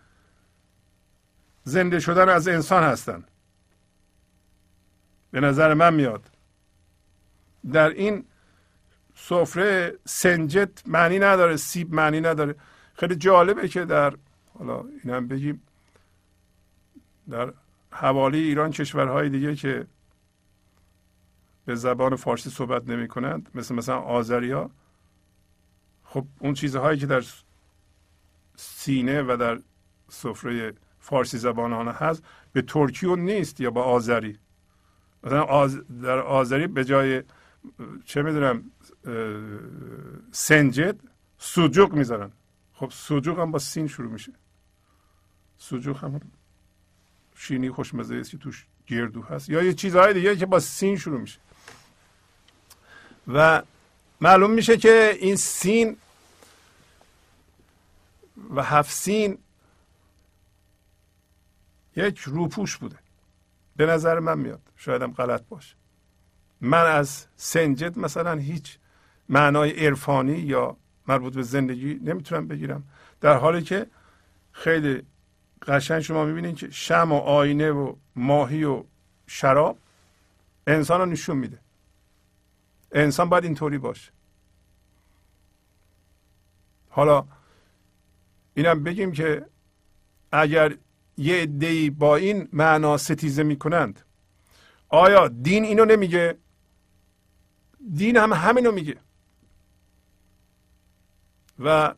زنده شدن از انسان هستند به نظر من میاد در این سفره سنجت معنی نداره سیب معنی نداره. خیلی جالبه که در حالا اینم بگیم در حوالی ایران کشورهای دیگه که به زبان فارسی صحبت نمی کنند مثل مثلا آذریا خب اون چیزهایی که در سینه و در سفره فارسی زبانانه هست به ترکی و نیست یا با آذری. مثلا آز در آذری به جای چه می‌دونم سنجد سوجوق می‌ذارن. خب سوجوق هم با سین شروع میشه. سوجوق هم شینی خوشمزه است که توش گردو هست. یا یه چیزهای دیگه که با سین شروع میشه. و معلوم میشه که این سین و هفت سین یک روپوش بوده. به نظر من میاد. شایدم غلط باشه. من از سنجد مثلا هیچ معنای عرفانی یا مربوط به زندگی نمی‌تونم بگیرم. در حالی که خیلی قشنگ شما می‌بینید که شم و آینه و ماهی و شراب انسان رو نشون میده. انسان باید اینطوری باشه. حالا اینم بگیم که اگر یه عدهای با این معنا ستیزه می‌کنند آیا دین اینو نمیگه؟ دین هم همینو میگه. و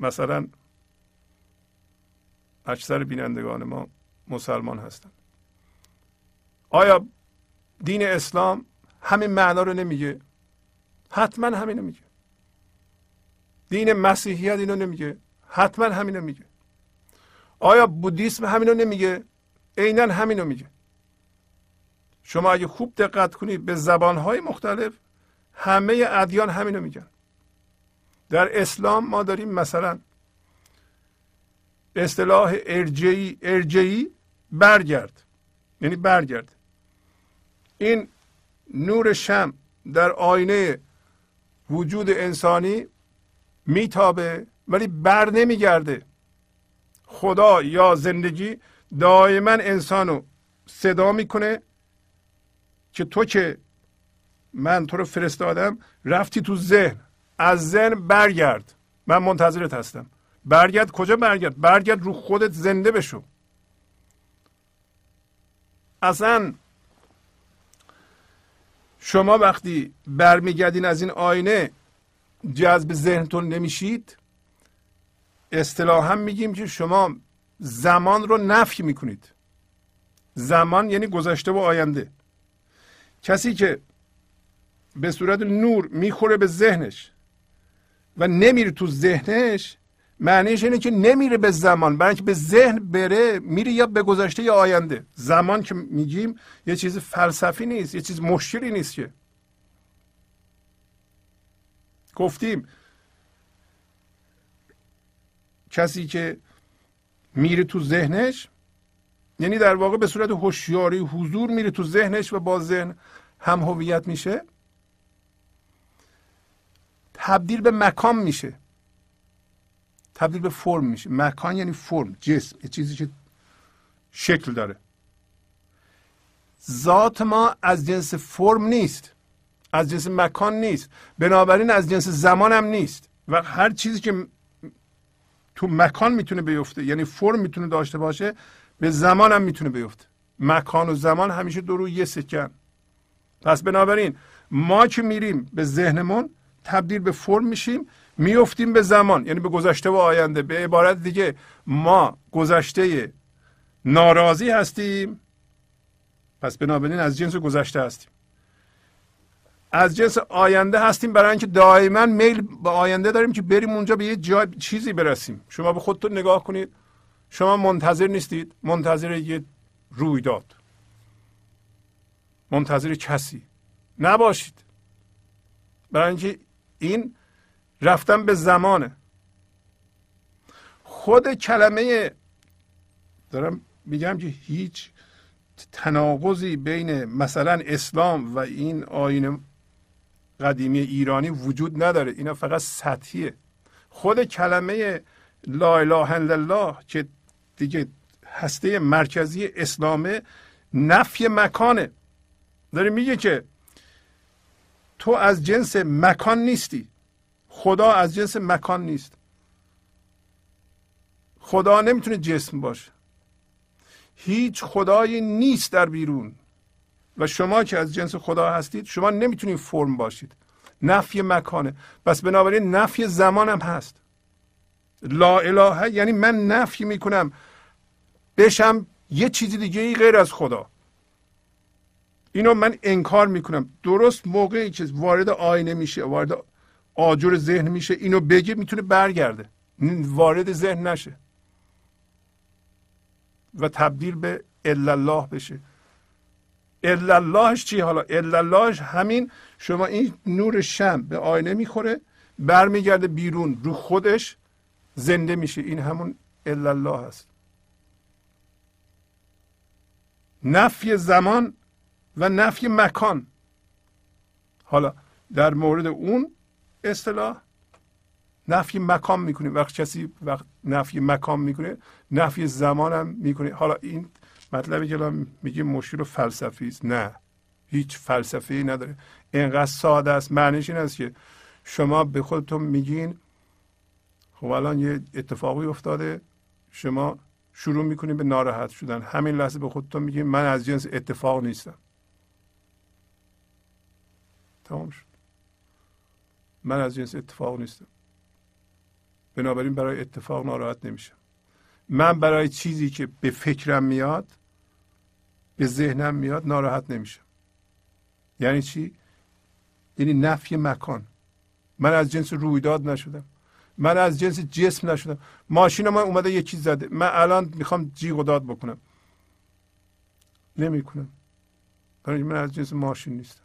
مثلا اکثر بینندگان ما مسلمان هستند. آیا دین اسلام همین معنا رو نمیگه؟ حتما همینو میگه. دین مسیحیت اینو نمیگه. حتما همینو میگه. آیا بودیسم همینو نمیگه؟ عینا همینو میگه. شما اگه خوب دقت کنید به زبانهای مختلف همه ادیان همینو میگن. در اسلام ما داریم مثلا اصطلاح ارجعی ارجعی برگرد. یعنی برگرد. این نور شم در آینه وجود انسانی میتابه ولی بر نمیگرده. خدا یا زندگی دائما انسانو صدا می‌کنه که تو که من تو رو فرستادم رفتی تو ذهن. از ذهن برگرد. من منتظرت هستم. برگرد کجا برگرد؟ برگرد رو خودت زنده بشو. اصلا شما وقتی برمیگردین از این آینه جذب ذهنتون نمیشید. اصطلاحا میگیم که شما زمان رو نفی می‌کنید. زمان یعنی گذشته و آینده. کسی که به صورت نور می‌خوره به ذهنش و نمیره تو ذهنش معنیش اینه که نمیره به زمان. برای به ذهن بره میره یا به گذشته یا آینده. زمان که میگیم یه چیز فلسفی نیست یه چیز مشکلی نیست که. گفتیم کسی که میره تو ذهنش یعنی در واقع به صورت هوشیاری حضور میره تو ذهنش و با ذهن هم هویت میشه. تبدیل به مکان میشه. تبدیل به فرم میشه. مکان یعنی فرم جسم یه چیزی که شکل داره. ذات ما از جنس فرم نیست. از جنس مکان نیست. بنابراین از جنس زمان هم نیست. و هر چیزی که تو مکان می‌تونه بیفته یعنی فرم می‌تونه داشته باشه به زمان هم می‌تونه بیفته. مکان و زمان همیشه دو روی یه سکن. پس بنابراین ما که میریم به ذهنمون تبدیل به فرم میشیم میفتیم به زمان. یعنی به گذشته و آینده. به عبارت دیگه ما گذشته ناراضی هستیم. پس بنابراین از جنس گذشته هستیم. از جنس آینده هستیم برای اینکه دائما میل به آینده داریم که بریم اونجا به یه جای چیزی برسیم. شما به خودتون نگاه کنید. شما منتظر نیستید. منتظر یه رویداد. منتظر کسی. نباشید. برای اینکه این رفتن به زمانه. خود کلمه دارم میگم که هیچ تناقضی بین مثلا اسلام و این آین قدیمی ایرانی وجود نداره. اینا فقط سطحیه. خود کلمه لا اله الا الله که دیگه هسته مرکزی اسلامه نفی مکانه. داره میگه که تو از جنس مکان نیستی. خدا از جنس مکان نیست. خدا نمی‌تونه جسم باشه. هیچ خدایی نیست در بیرون. و شما که از جنس خدا هستید شما نمی‌تونید فرم باشید. نفی مکانه. بس بنابراین نفی زمان هم هست. لا اله یعنی من نفی می‌کنم. بشم یه چیزی دیگه ای غیر از خدا. اینو من انکار می‌کنم. درست موقعی که وارد آینه میشه وارد آجر ذهن میشه اینو بگه می‌تونه برگرده. وارد ذهن نشه. و تبدیل به الله بشه. اللهش چی حالا؟ اللهش همین شما این نور شم به آینه می‌خوره برمیگرده بیرون رو خودش زنده میشه. این همون الله هست. نفی زمان و نفی مکان. حالا در مورد اون اصطلاح نفی مکان می‌کنه. وقت کسی وقت نفی مکان می‌کنه نفی زمان هم می‌کنه. حالا این مطلبی که الان میگیم مشکل و فلسفی است. نه. هیچ فلسفه ای نداره. اینقدر ساده است. معنیش این است که شما به خودتون میگین خب الان یه اتفاقی افتاده. شما شروع می‌کنید به ناراحت شدن. همین لحظه به خودتون میگین من از جنس اتفاق نیستم. تمام شد. من از جنس اتفاق نیستم. بنابراین برای اتفاق ناراحت نمیشم. من برای چیزی که به فکرم میاد به ذهنم میاد ناراحت نمیشم. یعنی چی؟ یعنی نفی مکان. من از جنس رویداد نشدم. من از جنس جسم نشدم. ماشین من اومده یه چیز زده. من الان می‌خوام جیغ و داد بکنم. نمی‌کنم. برای من از جنس ماشین نیستم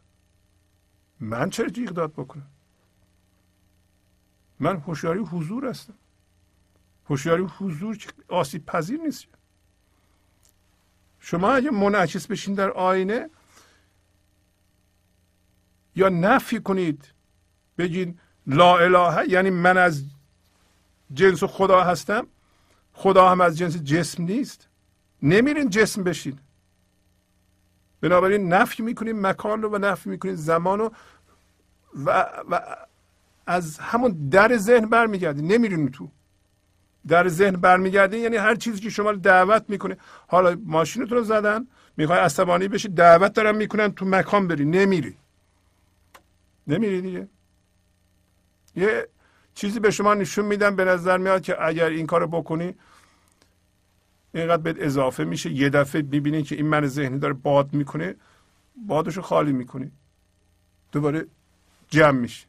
من چرا جیغ داد بکنم؟ من هوشیاری حضور هستم. هوشیاری حضور آسیب پذیر نیست. شما اگه منعکس بشین در آینه یا نفی کنید بگید لا اله یعنی من از جنس خدا هستم خدا هم از جنس جسم نیست. نمیرین جسم بشین. بنابراین نفی می‌کنیم مکان رو و نفی می‌کنیم زمان رو و, و از همون در ذهن برمیگردی نمیرین تو. در ذهن برمیگردین یعنی هر چیزی که شما رو دعوت می‌کنه. حالا ماشینتون رو زدن می‌خوای عصبانی بشی دعوت دارن می‌کنن تو مکان بری. نمیری. نمیری دیگه. یه چیزی به شما نشون میدن به نظر میاد که اگر این کارو بکنی اینقدر بهت اضافه میشه. یه دفعه ببینید که این من ذهنی داره باد می‌کنه بادشو خالی می‌کنی. دوباره جمع میشه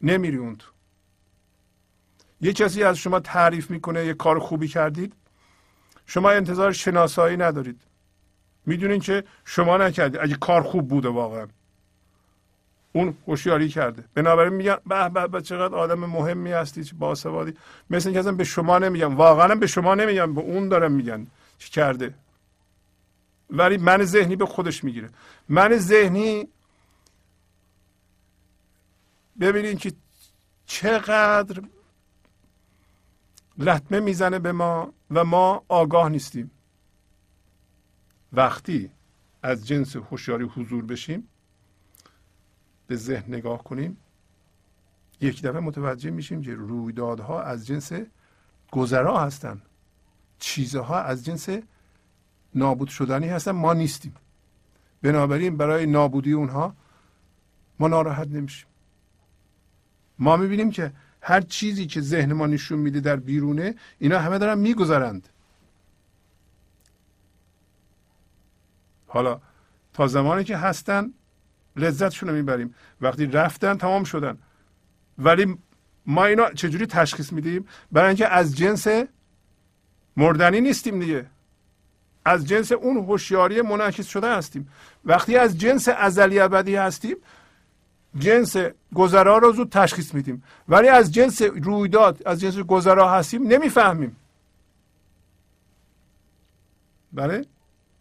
نمیری اون تو. یه کسی از شما تعریف می‌کنه یه کار خوبی کردید. شما انتظار شناسایی ندارید. می‌دونین که شما نکردید. اگه کار خوب بوده واقعا. اون هوشیاری کرده. بنابراین میگن به به به چقدر آدم مهمی هستی چه باسوادی. مثل اینکه اصلا به شما نمیگم واقعا به شما نمیگم به اون دارم میگن چی کرده. ولی من ذهنی به خودش می‌گیره. من ذهنی ببینید که چقدر لطمه می‌زنه به ما و ما آگاه نیستیم. وقتی از جنس هوشیاری حضور بشیم به ذهن نگاه کنیم یک دفعه متوجه میشیم که رویدادها از جنس گذرا هستند چیزها از جنس نابود شدنی هستن. ما نیستیم. بنابراین برای نابودی اونها ما ناراحت نمیشیم. ما می‌بینیم که هر چیزی که ذهن ما نشون میده در بیرونه اینا همه دارن میگذرند. حالا تا زمانی که هستن لذتشون رو می‌بریم. وقتی رفتن تمام شدن. ولی ما اینا چجوری تشخیص میدیم؟ برای اینکه از جنس مردنی نیستیم دیگه. از جنس اون هوشیاری منعکس شده هستیم. وقتی از جنس ازلی ابدی هستیم جنس گذرا رو زود تشخیص میدیم. ولی از جنس رویداد از جنس گذرا هستیم نمی‌فهمیم. بله؟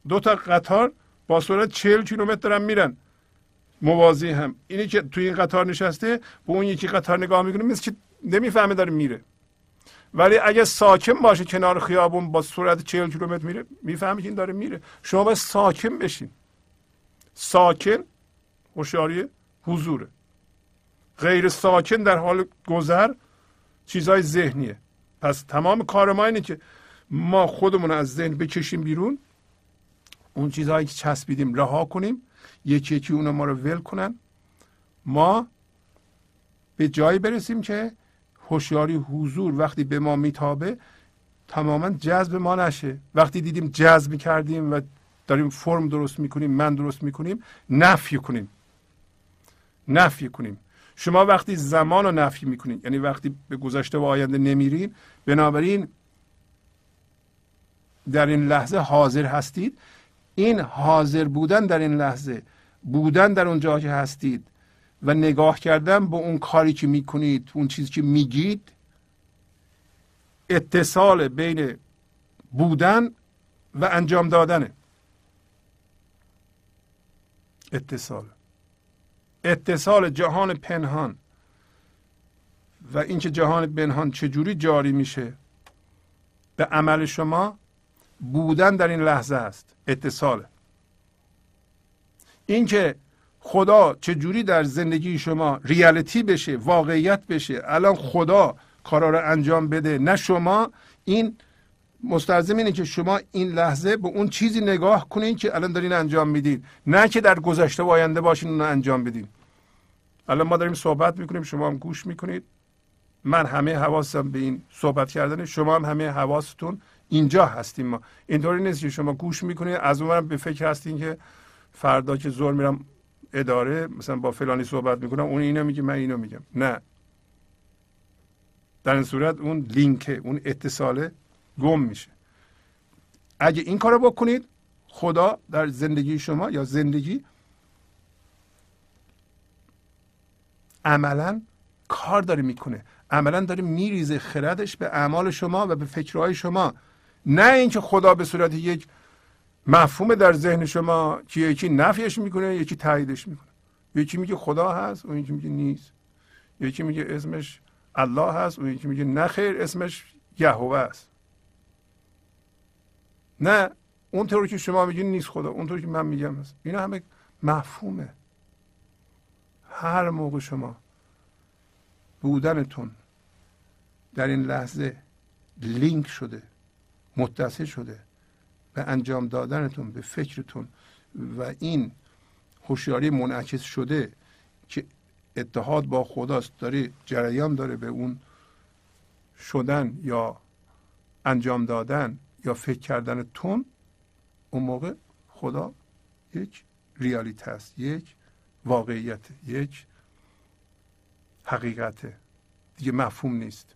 دو تا قطار با سرعت 40 کیلومتر دارن میرن. موازی هم. اینی که توی این قطار نشسته به اون یکی قطار نگاه می‌کنه مثل که نمی‌فهمه داره میره. ولی اگه ساکن باشه کنار خیابون با سرعت 40 کیلومتر میره می‌فهمه که این داره میره. شما باید ساکن بشین. ساکن هوشیاری حضوره. غیر ساکن در حال گذر چیزهای ذهنیه. پس تمام کار ما اینه که ما خودمون از ذهن بکشیم بیرون اون چیزهایی که چسبیدیم رها کنیم. یکی یکی اونو ما رو ول کنن. ما به جایی برسیم که هوشیاری حضور وقتی به ما میتابه تماما جذب ما نشه. وقتی دیدیم جذب کردیم و داریم فرم درست می‌کنیم من درست می‌کنیم نفی کنیم. نفی کنیم. شما وقتی زمان رو نفی می‌کنید یعنی وقتی به گذشته و آینده نمیرین بنابراین در این لحظه حاضر هستید این حاضر بودن در این لحظه بودن در اون جا که هستید و نگاه کردن به اون کاری که می‌کنید اون چیزی که میگید اتصال بین بودن و انجام دادنه اتصال. اتصال جهان پنهان. و اینکه جهان پنهان چجوری جاری میشه؟ به عمل شما بودن در این لحظه است. اتصال اینکه خدا چجوری در زندگی شما ریالیتی بشه واقعیت بشه الان خدا کارا رو انجام بده نه شما. این مستلزم اینه که شما این لحظه به اون چیزی نگاه کنین که الان دارین انجام میدین. نه که در گذشته و آینده باشین اون انجام بدین. الان ما داریم صحبت می‌کنیم شما هم گوش می‌کنید. من همه حواسم به این صحبت کردن شما هم همه حواستون اینجا هستیم ما. اینطوری نیست که شما گوش می‌کنید از اونورم به فکر هستین که فردا که زور میرم اداره مثلا با فلانی صحبت می‌کنم اون اینو میگه من اینو میگم. نه. در این صورت اون لینک اون اتصاله گم میشه. اگه این کارو بکنید خدا در زندگی شما یا زندگی عملا کار داره می‌کنه. عملا داره میریزه خردش به اعمال شما و به فکرهای شما. نه اینکه خدا به صورت یک مفهوم در ذهن شما که یکی نفیش می‌کنه یکی تاییدش می‌کنه. یکی میگه خدا هست اون یکی میگه نیست. یکی میگه اسمش الله هست اون یکی میگه نه خیر اسمش یهوه است. نه اونطوری که شما میگین نیست خدا اونطوری که من میگم هست. اینا همه مفهومه. هر موقع شما بودنتون در این لحظه لینک شده متصل شده به انجام دادنتون به فکرتون و این هوشیاری منعکس شده که اتحاد با خداست داره جریان داره به اون شدن یا انجام دادن یا فکر کردن تون اون موقع خدا یک ریالیت است یک واقعیت یک حقیقته دیگه مفهوم نیست.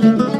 در این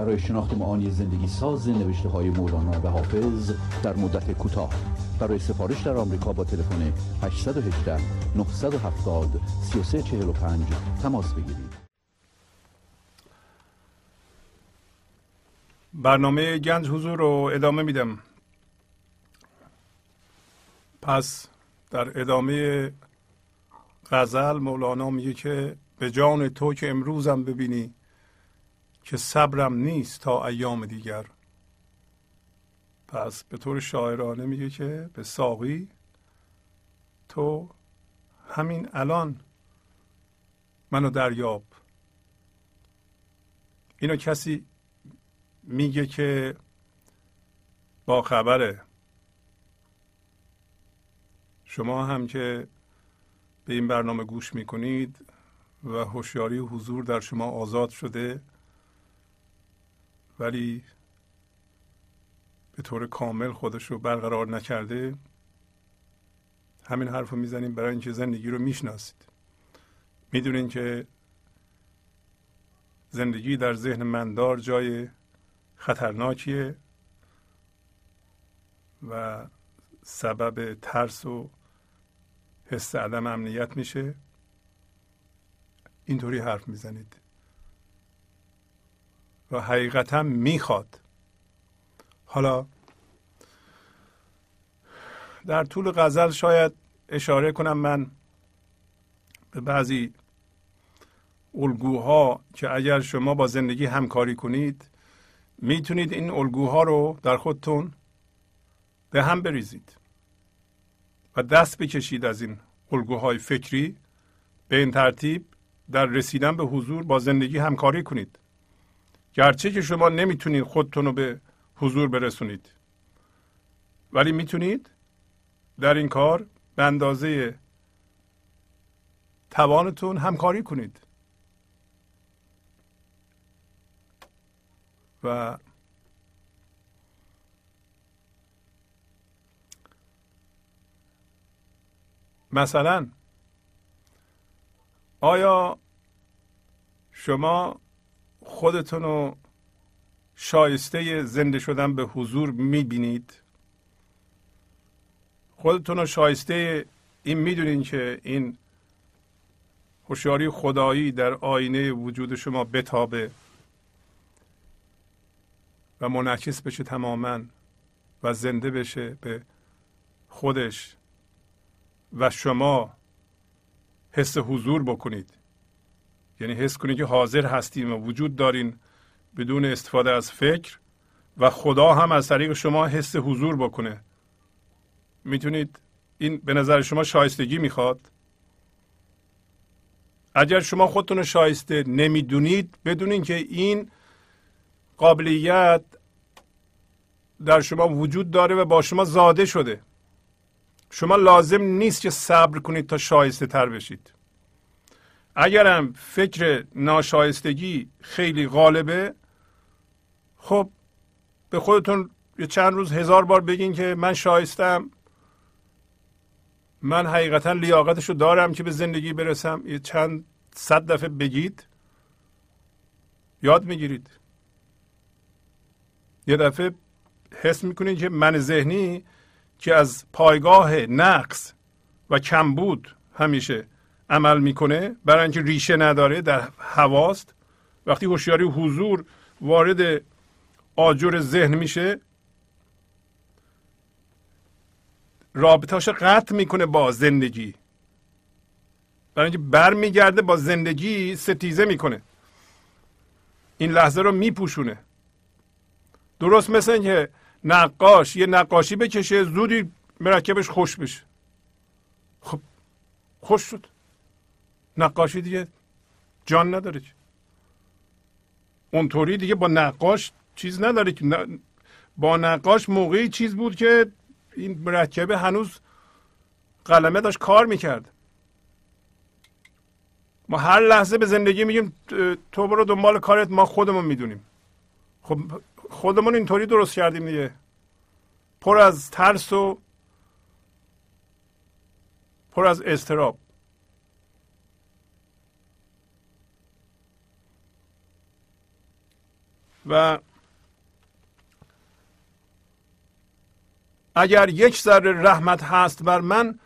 برای شناخت معانی زندگی ساز نوشته های مولانا و حافظ در مدت کوتاه. برای سفارش در آمریکا با تلفن 818 970 3345 تماس بگیرید. برنامه گنج حضور رو ادامه میدم. پس در ادامه غزل مولانا میگه که به جان تو که امروزم ببینی که صبرم نیست تا ایام دیگر. پس به طور شاعرانه میگه که به ساقی تو همین الان منو دریاب. اینو کسی میگه که با خبره. شما هم که به این برنامه گوش می‌کنید و هوشیاری حضور در شما آزاد شده ولی به طور کامل خودش رو برقرار نکرده همین حرف رو می‌زنیم برای اینکه زندگی رو می‌شناسید. می‌دونین که زندگی در ذهن مندار جای خطرناکیه و سبب ترس و حس عدم امنیت میشه. اینطوری حرف می‌زنید. و حقیقتا می‌خواد. حالا در طول غزل شاید اشاره کنم من به بعضی الگوها که اگر شما با زندگی همکاری کنید می‌تونید این الگوها رو در خودتون به هم بریزید و دست بکشید از این الگوهای فکری به این ترتیب در رسیدن به حضور با زندگی همکاری کنید. گرچه که شما نمی‌تونید خودتون رو به حضور برسونید. ولی می‌تونید در این کار به اندازه توانتون همکاری کنید. و مثلا آیا شما خودتون رو شایسته زنده شدن به حضور می‌بینید. خودتون رو شایسته این می‌دونین که این هوشیاری خدایی در آینه وجود شما بتابه و منعکس بشه تماما و زنده بشه به خودش و شما حس حضور بکنید. یعنی حس کنید که حاضر هستیم و وجود دارین بدون استفاده از فکر و خدا هم از طریق شما حس حضور بکنه. می‌تونید این به نظر شما شایستگی می‌خواد؟ اگر شما خودتون رو شایسته نمی‌دونید بدونین که این قابلیت در شما وجود داره و با شما زاده شده. شما لازم نیست که صبر کنید تا شایسته تر بشید. اگرم فکر ناشایستگی خیلی غالبه خب به خودتون یه چند روز هزار بار بگین که من شایستم من حقیقتا لیاقتش رو دارم که به زندگی برسم. یه چند صد دفعه بگید. یاد می‌گیرید. یه دفعه حس می‌کنید که من ذهنی که از پایگاه نقص و کمبود همیشه عمل می‌کنه برای اینکه ریشه نداره در هواست وقتی هوشیاری حضور وارد آجر ذهن میشه رابطهاش قطع می‌کنه با زندگی. برای اینکه برمیگرده با زندگی ستیزه می‌کنه. این لحظه رو میپوشونه. درست مثل اینکه نقاش یه نقاشی بکشه زودی مرکبش خوش بشه. خب خوش شد. نقاشی دیگه جان نداره اونطوری دیگه با نقاش چیز نداره که. با نقاش موقعی چیز بود که این مرکبه هنوز قلمه داشت کار می‌کرد. ما هر لحظه به زندگی میگیم تو برو دنبال کارت ما خودمون می‌دونیم. خب خودمون اینطوری درست کردیم دیگه. پر از ترس و پر از استراب و اگر یک ذره رحمت هست بر من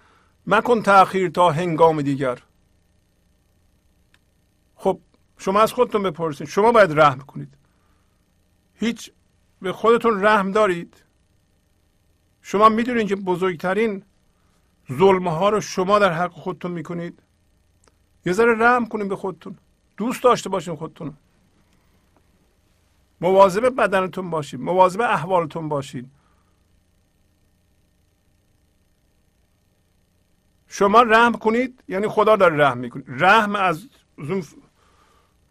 مکن تاخیر تا هنگام دیگر. خب شما از خودتون بپرسید. شما باید رحم کنید. هیچ به خودتون رحم دارید. شما می‌دونید که بزرگترین ظلم ها رو شما در حق خودتون می‌کنید. یه ذره رحم کنید به خودتون. دوست داشته باشین خودتون مواظب بدنتون باشید مواظب احوالتون باشید شما رحم کنید یعنی خدا داره رحم می‌کنه. رحم از اون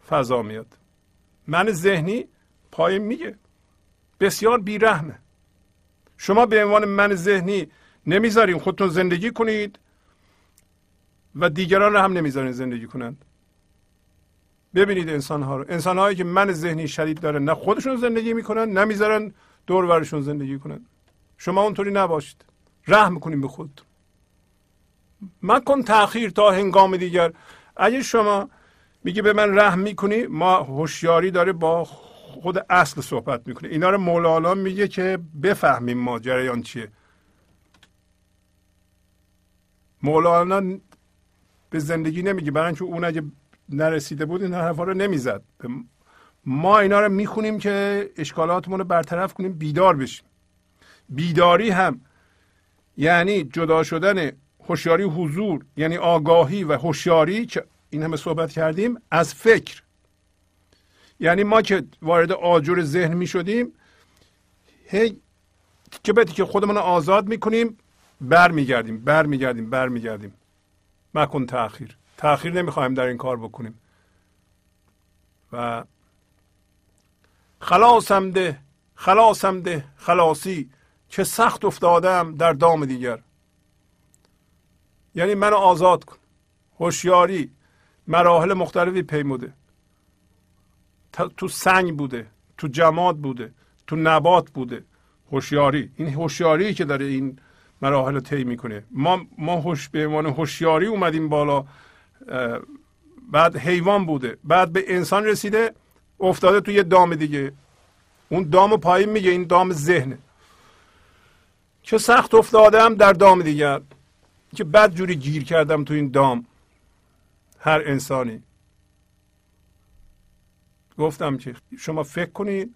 فضا میاد. من ذهنی پای میگه. بسیار بیرحمه. شما به عنوان من ذهنی نمی‌ذارین خودتون زندگی کنید و دیگران رو هم نمی‌ذارین زندگی کنند. ببینید انسان ها رو. انسان هایی که من ذهنی شدید دارن نه خودشون زندگی می‌کنن نمی‌ذارن دور ورشون زندگی کنن. شما اونطوری نباشید. رحم کنید به خودتون مکن تاخیر تا هنگام دیگر. اگه شما میگه به من رحم می‌کنی ما هوشیاری داره با خود اصل صحبت می‌کنه. اینا رو مولانا میگه که بفهمیم ما جریان چیه. مولانا به زندگی نمیگه. برای اون اگه نرسیده بود این حرفا رو نمی‌زد. ما اینا رو می‌خونیم که اشکالاتمون رو برطرف کنیم بیدار بشیم. بیداری هم یعنی جدا شدن هوشیاری حضور یعنی آگاهی و هوشیاری که این همه صحبت کردیم از فکر. یعنی ما که وارد آجر ذهن می شدیم هی که به که خودمون آزاد می‌کنیم برمیگردیم برمیگردیم برمیگردیم. مکن تاخیر تاخیر نمی‌خوایم در این کار بکنیم. و خلاصم ده خلاصم ده خلاصی چه سخت افتادم در دام دیگر. یعنی منو آزاد کن. هوشیاری مراحل مختلفی پیموده. تو سنگ بوده تو جماد بوده تو نبات بوده. هوشیاری این هوشیاری که داره این مراحل طی می‌کنه. ما ما هوش به عنوان هوشیاری اومدیم بالا. بعد حیوان بوده. بعد به انسان رسیده افتاده تو یه دام دیگه. اون دام پایین میگه این دام ذهنه. چه سخت افتادم در دام دیگر که بد جوری گیر کردم تو این دام. هر انسانی. گفتم که شما فکر کنید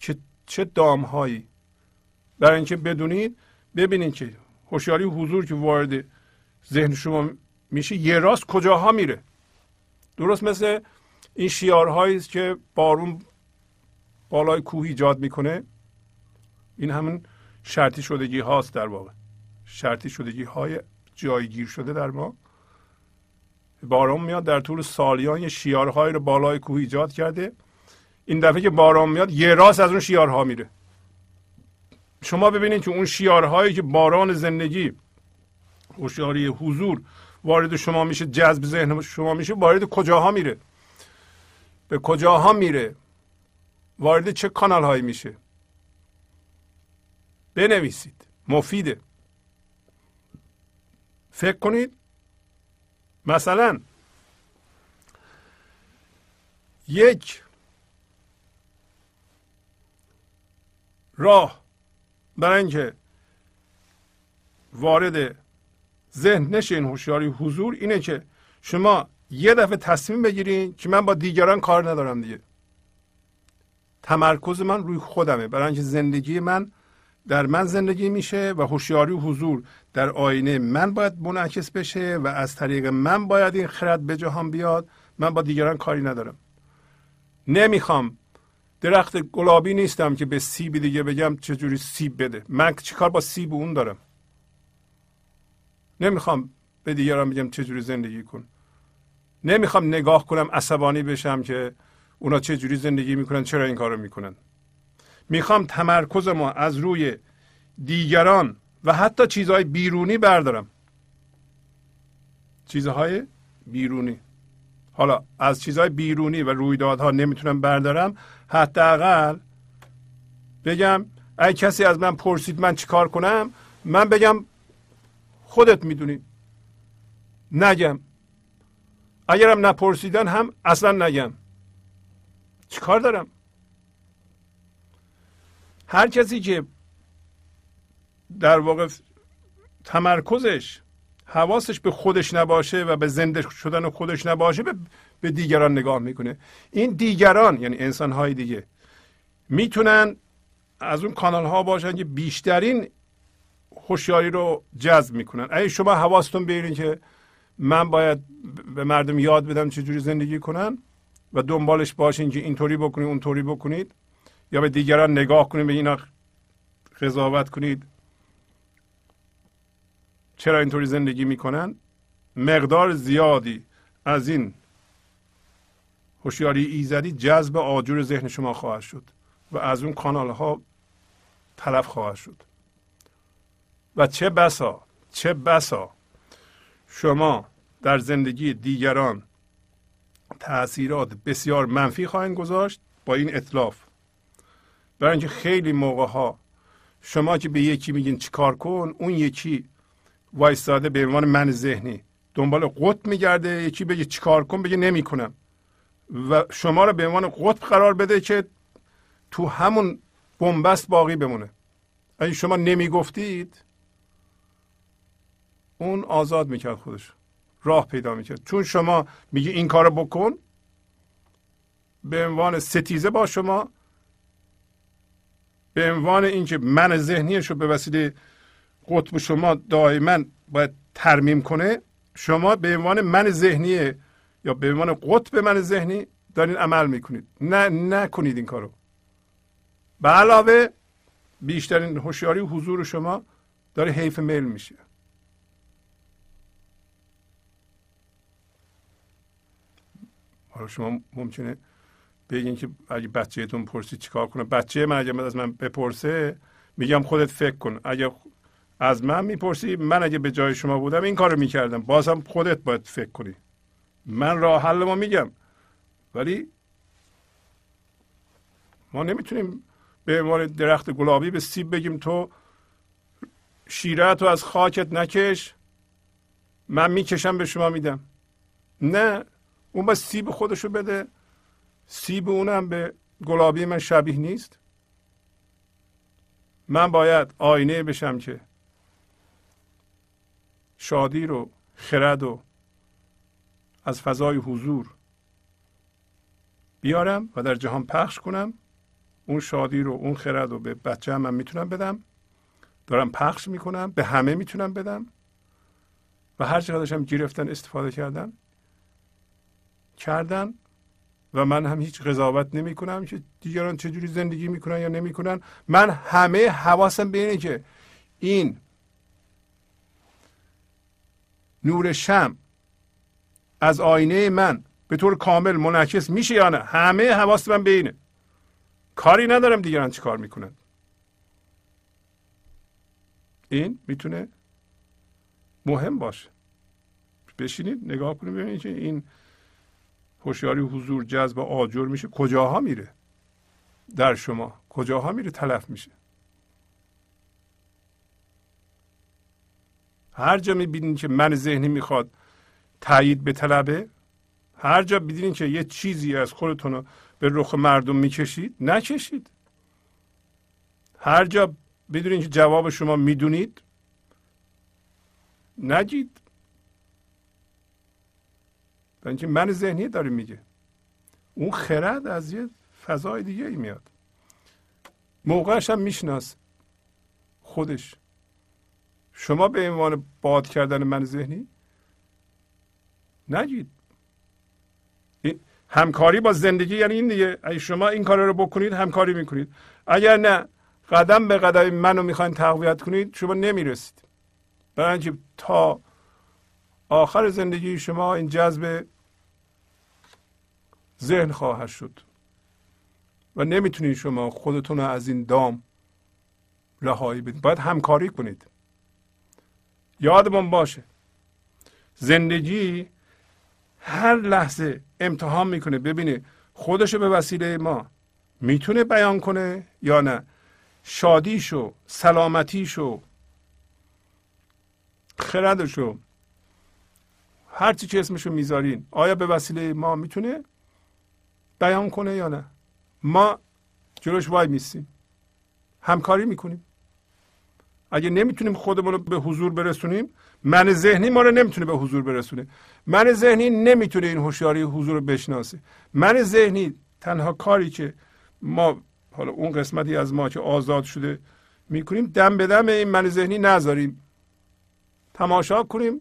که چه دام هایی برای اینکه بدونید ببینید که هوشیاری حضور که وارد ذهن شما میشه یه راست کجاها میره؟ درست مثل این شیارهایی است که بارون بالای کوه ایجاد می‌کنه. این همون شرطی شدگی هاست در واقع. شرطی شدگی های جایگیر شده در ما. باران میاد در طول سالیان یه شیارهایی رو بالای کوه ایجاد کرده. این دفعه که باران میاد یه راست از اون شیارها میره. شما ببینید که اون شیارهایی که باران زندگی هوشیاری حضور وارد شما میشه جذب ذهن شما میشه وارد کجاها میره؟ به کجاها میره؟ وارد چه کانال هایی میشه؟ بنویسید. مفیده. فکر کنید. مثلا یک راه برای اینکه وارد ذهن نشین هوشیاری حضور اینه که شما یه دفعه تصمیم بگیرین که من با دیگران کار ندارم دیگه. تمرکز من روی خودمه. برای اینکه زندگی من در من زندگی میشه و هوشیاری و حضور در آینه من باید منعکس بشه و از طریق من باید این خرد به جهان بیاد. من با دیگران کاری ندارم. نمی‌خوام. درخت گلابی نیستم که به سیب دیگه بگم چجوری سیب بده. من چیکار با سیب اون دارم؟ نمی‌خوام به دیگران بگم چجوری زندگی کن. نمی‌خوام نگاه کنم عصبانی بشم که اونا چجوری زندگی می‌کنن چرا این کارو می‌کنن. می‌خوام تمرکز ما از روی دیگران و حتی چیزهای بیرونی بردارم. چیزهای بیرونی. حالا از چیزهای بیرونی و رویدادها نمی‌تونم بردارم. حداقل بگم ای کسی از من پرسید من چیکار کنم من بگم خودت می‌دونی. نگم. اگرم نپرسیدن هم اصلا نگم. چیکار دارم؟ هر کسی که در واقع تمرکزش حواسش به خودش نباشه و به زنده شدن خودش نباشه به, به دیگران نگاه می‌کنه. این دیگران یعنی انسان های دیگه می‌تونن از اون کانال ها باشن که بیشترین هوشیاری رو جذب می‌کنن. اگه شما حواستون به که من باید به مردم یاد بدم چجوری زندگی کنن و دنبالش باشین که اینطوری بکنید اونطوری بکنید یا به دیگران نگاه کنید به اینا قضاوت کنید. چرا اینطوری زندگی می‌کنن؟ مقدار زیادی از این هوشیاری ایزدی جذب آجور ذهن شما خواهد شد و از اون کانال ها تلف خواهد شد. و چه بسا چه بسا. شما در زندگی دیگران تاثیرات بسیار منفی خواهند گذاشت با این اطلاف. برای اینکه خیلی موقع ها شما که به یکی میگین چیکار کن اون یکی وایستاده به عنوان من ذهنی دنبال قطب میگرده یکی بگه چیکار کن بگه نمی‌کنم. و شما رو به عنوان قطب قرار بده که تو همون بنبست باقی بمونه. اگه شما نمی‌گفتید اون آزاد می‌کرد خودش. راه پیدا می‌کرد. چون شما میگی این کارو بکن به عنوان ستیزه با شما به عنوان اینکه من ذهنیش رو به وسیله قطب شما دائما باید ترمیم کنه شما به عنوان من ذهنی یا به عنوان قطب من ذهنی دارین عمل می‌کنید. نه نکنید این کارو. به علاوه بیشترین هوشیاری حضور شما داره حیف میل میشه. حالا شما ممکنه بگین که اگه بچهتون پرسید چیکار کنه. بچه من اگه از من بپرسه میگم خودت فکر کن. اگه از من می‌پرسی من اگه به جای شما بودم این کارو می‌کردم. بازم خودت باید فکر کنی. من راه حل ما میگم. ولی ما نمی‌تونیم به عنوان درخت گلابی به سیب بگیم تو شیره تو از خاکت نکش من می‌کشم به شما میدم. نه. اون با سیب خودشو بده. سیب اونم به گلابی من شبیه نیست. من باید آینه بشم که شادی رو خرد و از فضای حضور بیارم و در جهان پخش کنم. اون شادی رو اون خرد رو به بچه هم من می‌تونم بدم. دارم پخش می‌کنم به همه می‌تونم بدم. و هر چقدرش هم گرفتن استفاده کردن. کردن و من هم هیچ قضاوت نمی کنم که دیگران چجوری زندگی می‌کنن یا نمی‌کنن. من همه حواسم به اینه که این نور شم از آینه من به طور کامل منعکس میشه یا نه؟ همه حواس من به اینه. کاری ندارم دیگران چی کار می‌کنن. این می‌تونه مهم باشه. بشینید نگاه کنید ببینید که این هوشیاری حضور جذب آجر میشه. کجاها میره؟ در شما. کجاها میره؟ تلف میشه. هر جا می‌بینید که من ذهنی می‌خواد تایید به طلبه هر جا ببینید که یه چیزی از خودتون رو به رخ مردم می‌کشید نکشید. هر جا بدونید که جواب شما می‌دونید نگید. اینکه من ذهنی داره میگه. اون خرد از یه فضای دیگه ای میاد. موقعش هم میشناس خودش. شما به عنوان باد کردن من ذهنی نگید. همکاری با زندگی یعنی این دیگه. اگه شما این کار رو بکنید همکاری می‌کنید. اگر نه قدم به قدم منو می‌خواین تقویت کنید شما نمی‌رسید. برای اینکه تا آخر زندگی شما این جذب ذهن خواهد شد. و نمی‌تونید شما خودتون رو از این دام رهایی بدید. باید همکاری کنید. یادمون باشه. زندگی هر لحظه امتحان می‌کنه. ببینه خودشو به وسیله ما می‌تونه بیان کنه یا نه. شادیشو سلامتیشو خردشو هرچی که اسمشو می‌ذارین آیا به وسیله ما می‌تونه؟ بیان کنه یا نه؟ ما جلوش وای میستیم همکاری می‌کنیم. اگه نمی‌تونیم خودمون رو به حضور برسونیم من ذهنی ما رو نمی‌تونه به حضور برسونه. من ذهنی نمی‌تونه این هوشیاری حضور رو بشناسه. من ذهنی تنها کاری که ما حالا اون قسمتی از ما که آزاد شده می‌کنیم دم به دم این من ذهنی نذاریم. تماشا کنیم.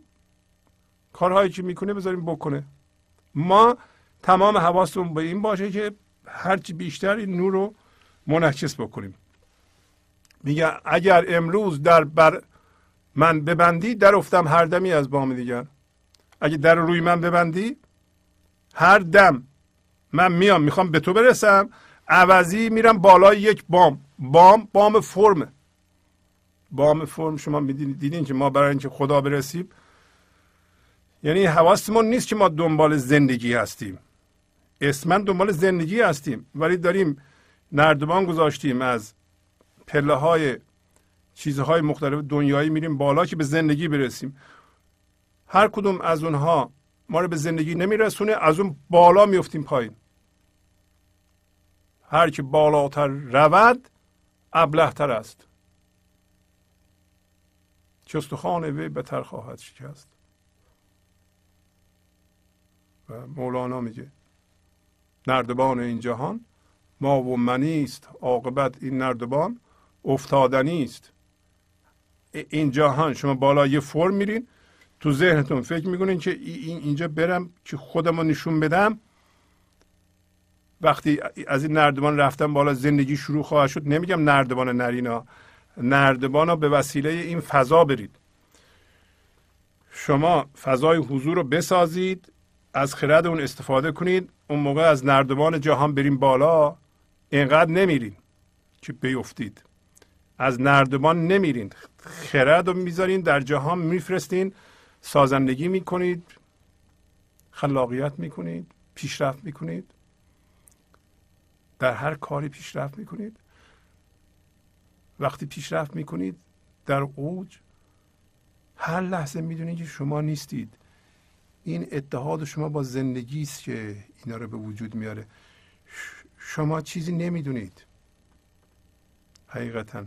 کارهایی که می‌کنه بذاریم بکنه. ما تمام حواستون به این باشه که هرچی بیشتر این نور رو منعکس بکنیم. میگه اگر امروز در بر من ببندی در افتم هر دمی از بام دیگر. اگه در روی من ببندی هر دم من میام می‌خوام به تو برسم عوضی میرم بالای یک بام. بام بام فرمه بام فرم شما میدینید دیدین که ما برای اینکه خدا برسیم یعنی حواستمون نیست که ما دنبال زندگی هستیم. اسمن دنبال زندگی هستیم ولی داریم نردبان گذاشتیم از پله های چیزهای مختلف دنیایی میریم بالا که به زندگی برسیم. هر کدوم از اونها ما رو به زندگی نمیرسونه از اون بالا میفتیم پایین. هر که بالاتر رود ابلهتر است. چستخان وی بتر خواهد شکست. و مولانا میگه نردبان این جهان ما و منی است عاقبت این نردبان افتادنی است. این جهان شما بالا یه فرم میرین تو ذهنتون فکر می‌کنین که این اینجا برم که خودم رو نشون بدم. وقتی از این نردبان رفتم بالا زندگی شروع خواهد شد. نمیگم نردبان نرینا نردبان رو به وسیله این فضا برید. شما فضای حضور رو بسازید. از خرد اون استفاده کنید اون موقع از نردبان جهان بریم بالا اینقدر نمیرین که بیفتید. از نردبان نمیرین خرد رو می‌ذارین در جهان میفرستین سازندگی می‌کنید خلاقیت می‌کنید پیشرفت می‌کنید. در هر کاری پیشرفت می‌کنید. وقتی پیشرفت می‌کنید در اوج هر لحظه می‌دونید که شما نیستید. این اتحاد شما با زندگی است که اینا رو به وجود میاره. شما چیزی نمی‌دونید. حقیقتا.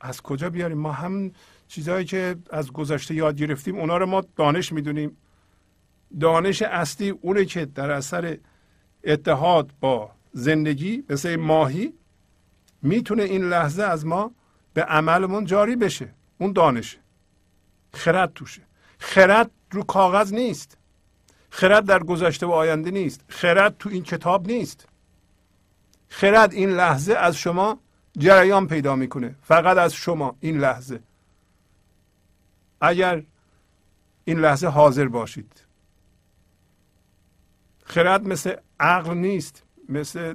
از کجا بیاریم؟ ما هم چیزهایی که از گذشته یاد گرفتیم اونا رو ما دانش می‌دونیم. دانش اصلی اونه که در اثر اتحاد با زندگی مثل ماهی می‌تونه این لحظه از ما به عملمون جاری بشه. اون دانشه خرد توشه. خرد رو کاغذ نیست. خرد در گذشته و آینده نیست. خرد تو این کتاب نیست. خرد این لحظه از شما جریان پیدا می‌کنه. فقط از شما این لحظه. اگر این لحظه حاضر باشید. خرد مثل عقل نیست. مثل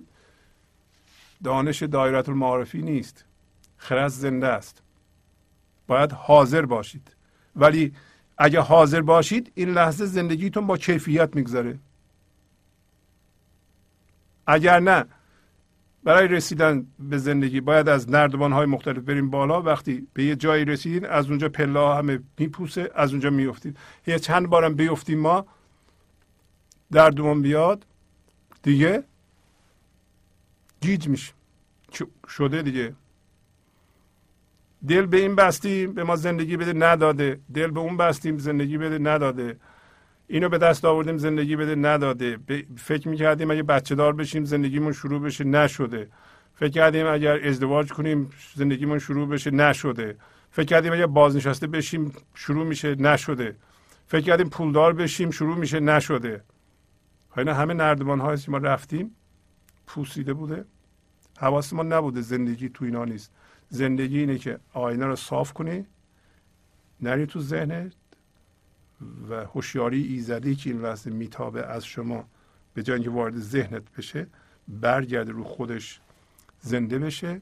دانش دایرت المعارفی نیست. خرد زنده است. باید حاضر باشید. ولی اگه حاضر باشید این لحظه زندگیتون با کیفیت میگذره. اگر نه برای رسیدن به زندگی باید از نردبان های مختلف بریم بالا. وقتی به یه جایی رسیدین از اونجا پله همه میپوسه از اونجا میفتید یه چند بارم بیفتیم ما دردمون بیاد دیگه گیج میشه شده دیگه. دل به این بستیم به ما زندگی بده نداده. دل به اون بستیم زندگی بده نداده. اینو به دست آوردیم زندگی بده نداده. فکر می‌کردیم اگه بچه دار بشیم زندگیمون شروع بشه نشده. فکر کردیم اگر ازدواج کنیم زندگیمون شروع بشه نشده. فکر کردیم اگر بازنشسته بشیم شروع میشه نشده. فکر کردیم پولدار بشیم شروع میشه نشده. اینا همه نردبان هایی که ما رفتیم پوسیده بوده. حواس ما نبوده زندگی تو اینا نیست. زندگی اینه که آینه رو صاف کنی نری تو ذهنت و هوشیاری ایزدی که این لحظه میتابه از شما به جای اینکه وارد ذهنت بشه برگرده رو خودش زنده بشه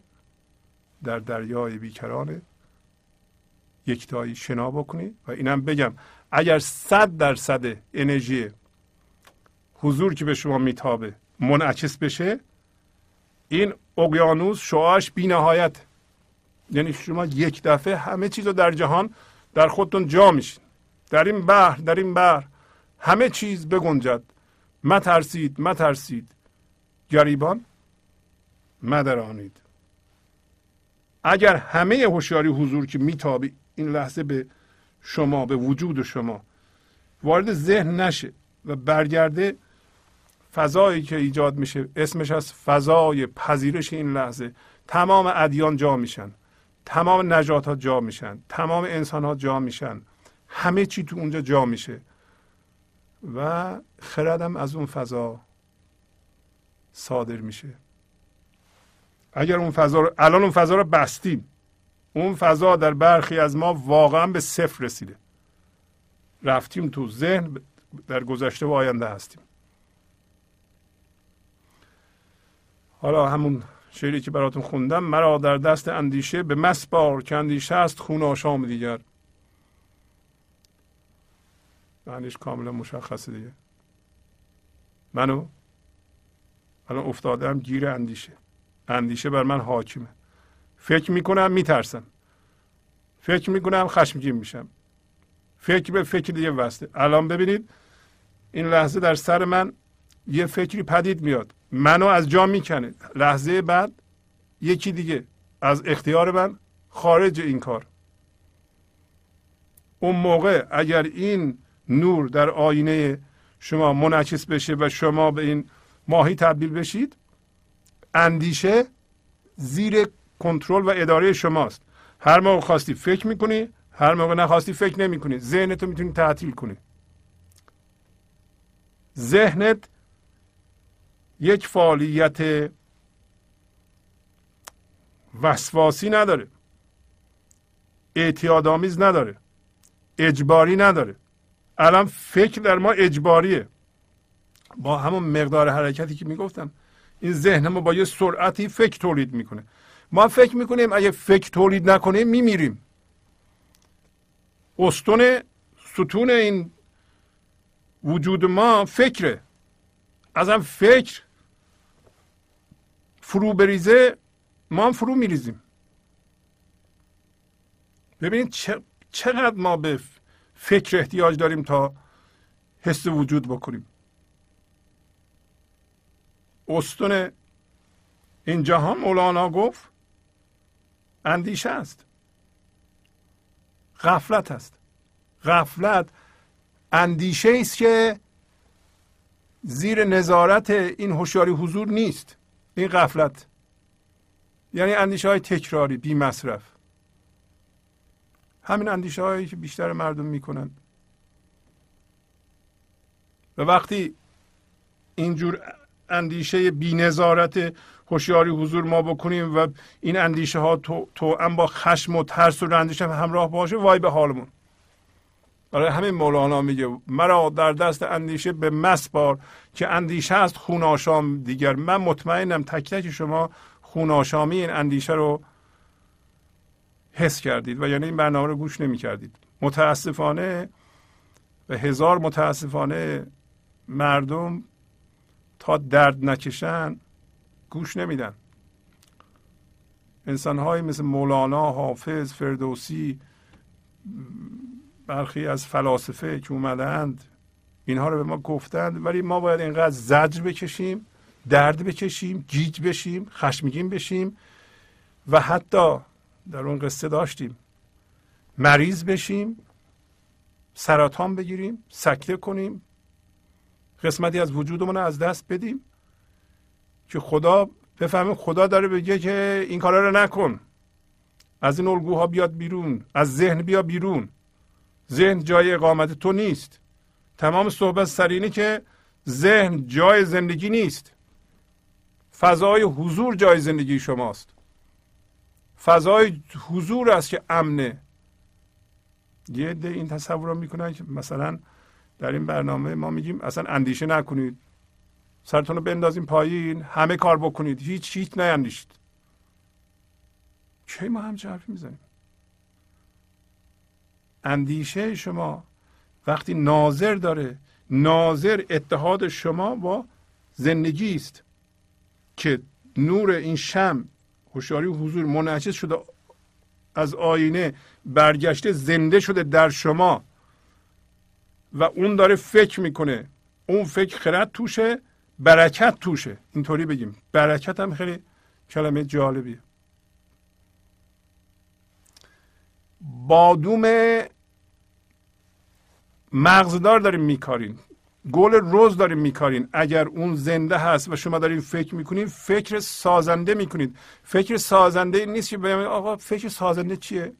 در دریای بیکرانه یکتایی شنا بکنی. و اینم بگم اگر صد درصد انرژی حضور که به شما میتابه منعکس بشه این اقیانوس شعاش بی نهایت یعنی شما یک دفعه همه چیز رو در جهان در خودتون جا میشین. در این بحر در این بحر همه چیز بگنجد. مترسید مترسید. گریبان مدرانید. اگر همه هوشیاری حضور که میتابی این لحظه به شما به وجود شما وارد ذهن نشه و برگرده فضایی که ایجاد میشه اسمش از فضای پذیرش این لحظه تمام ادیان جا میشن. تمام نجات ها جا میشن تمام انسان ها جا میشن. همه چی تو اونجا جا میشه. و خردم از اون فضا صادر میشه. اگر اون فضا رو الان اون فضا رو بستیم اون فضا در برخی از ما واقعا به صفر رسیده. رفتیم تو ذهن در گذشته و آینده هستیم. حالا همون شعری که براتون خوندم مرا در دست اندیشه به مسبار که اندیشه است خون آشام دیگر. معنیش کاملا مشخصه دیگه. منو؟ الان افتادم گیر اندیشه. اندیشه بر من حاکمه. فکر می‌کنم میترسم. فکر می‌کنم خشمگین میشم. فکر به فکر دیگه وسته الان ببینید این لحظه در سر من یه فکری پدید میاد. منو از جا می‌کنه. لحظه بعد یکی دیگه از اختیار من خارج این کار. اون موقع اگر این نور در آینه شما منعکس بشه و شما به این ماهی تبدیل بشید اندیشه زیر کنترل و اداره شماست. هر موقع خواستی فکر می‌کنی هر موقع نخواستی فکر نمی کنی ذهنتو می‌تونی تعطیل کنی. ذهنت یک فعالیت وسواسی نداره. اعتیادآمیز نداره. اجباری نداره. الان فکر در ما اجباریه. با همون مقدار حرکتی که می‌گفتم این ذهن ما با یه سرعتی فکر تولید می‌کنه. ما فکر می‌کنیم اگه فکر تولید نکنیم میمیریم. استون ستون این وجود ما فکره. ازم فکر فرو بریزه ما هم فرو میریزیم. ببینید چقدر ما به فکر احتیاج داریم تا حس وجود بکنیم. استون این جهان مولانا گفت اندیشه است. غفلت است. غفلت اندیشه است که زیر نظارت این هوشیاری حضور نیست. این غفلت. یعنی اندیشه های تکراری بی مصرف همین اندیشه هایی که بیشتر مردم می‌کنن و وقتی اینجور اندیشه بی نظارت هوشیاری حضور ما بکنیم و این اندیشه ها تو, تو هم با خشم و ترس و هم همراه باشه وای به حالمون. برای همین مولانا میگه مرا در دست اندیشه به مسبار که اندیشه است خوناشام دیگر. من مطمئنم تک تک شما خوناشامی این اندیشه رو حس کردید و یعنی این برنامه رو گوش نمی کردید. متاسفانه و هزار متاسفانه مردم تا درد نکشن گوش نمیدن. انسان مثل مولانا حافظ فردوسی برخی از فلاسفه که اومدند اینها رو به ما گفتند. ولی ما باید اینقدر زجر بکشیم درد بکشیم گیج بشیم خشمگین بشیم و حتی در اون قصه داشتیم. مریض بشیم سرطان بگیریم سکته کنیم قسمتی از وجودمون رو از دست بدیم که خدا بفهمیم خدا داره بگه که این کارا رو نکن. از این الگوها بیاد بیرون از ذهن بیا بیرون. ذهن جای اقامت تو نیست. تمام صحبت سر که ذهن جای زندگی نیست. فضای حضور جای زندگی شماست. فضای حضور است که امنه. یه ده این تصور رو می‌کنن که مثلا در این برنامه ما میگیم اصلا اندیشه نکنید. سرتون رو بندازیم پایین همه کار بکنید. هیچ هیچ نیندیشید. چه ما هم حرفی می‌زنیم؟ اندیشه شما وقتی ناظر داره ناظر اتحاد شما با زندگی است که نور این شم هوشیاری حضور منعکس شده از آینه برگشته زنده شده در شما و اون داره فکر می‌کنه. اون فکر خرد توشه برکت توشه. اینطوری بگیم. برکت هم خیلی کلمه جالبیه. بادوم مغزدار داریم میکارین. گل روز داریم میکارین. اگر اون زنده هست و شما دارین فکر می‌کنین فکر سازنده می‌کنید. فکر سازنده نیست که بگم آقا فکر سازنده چیه؟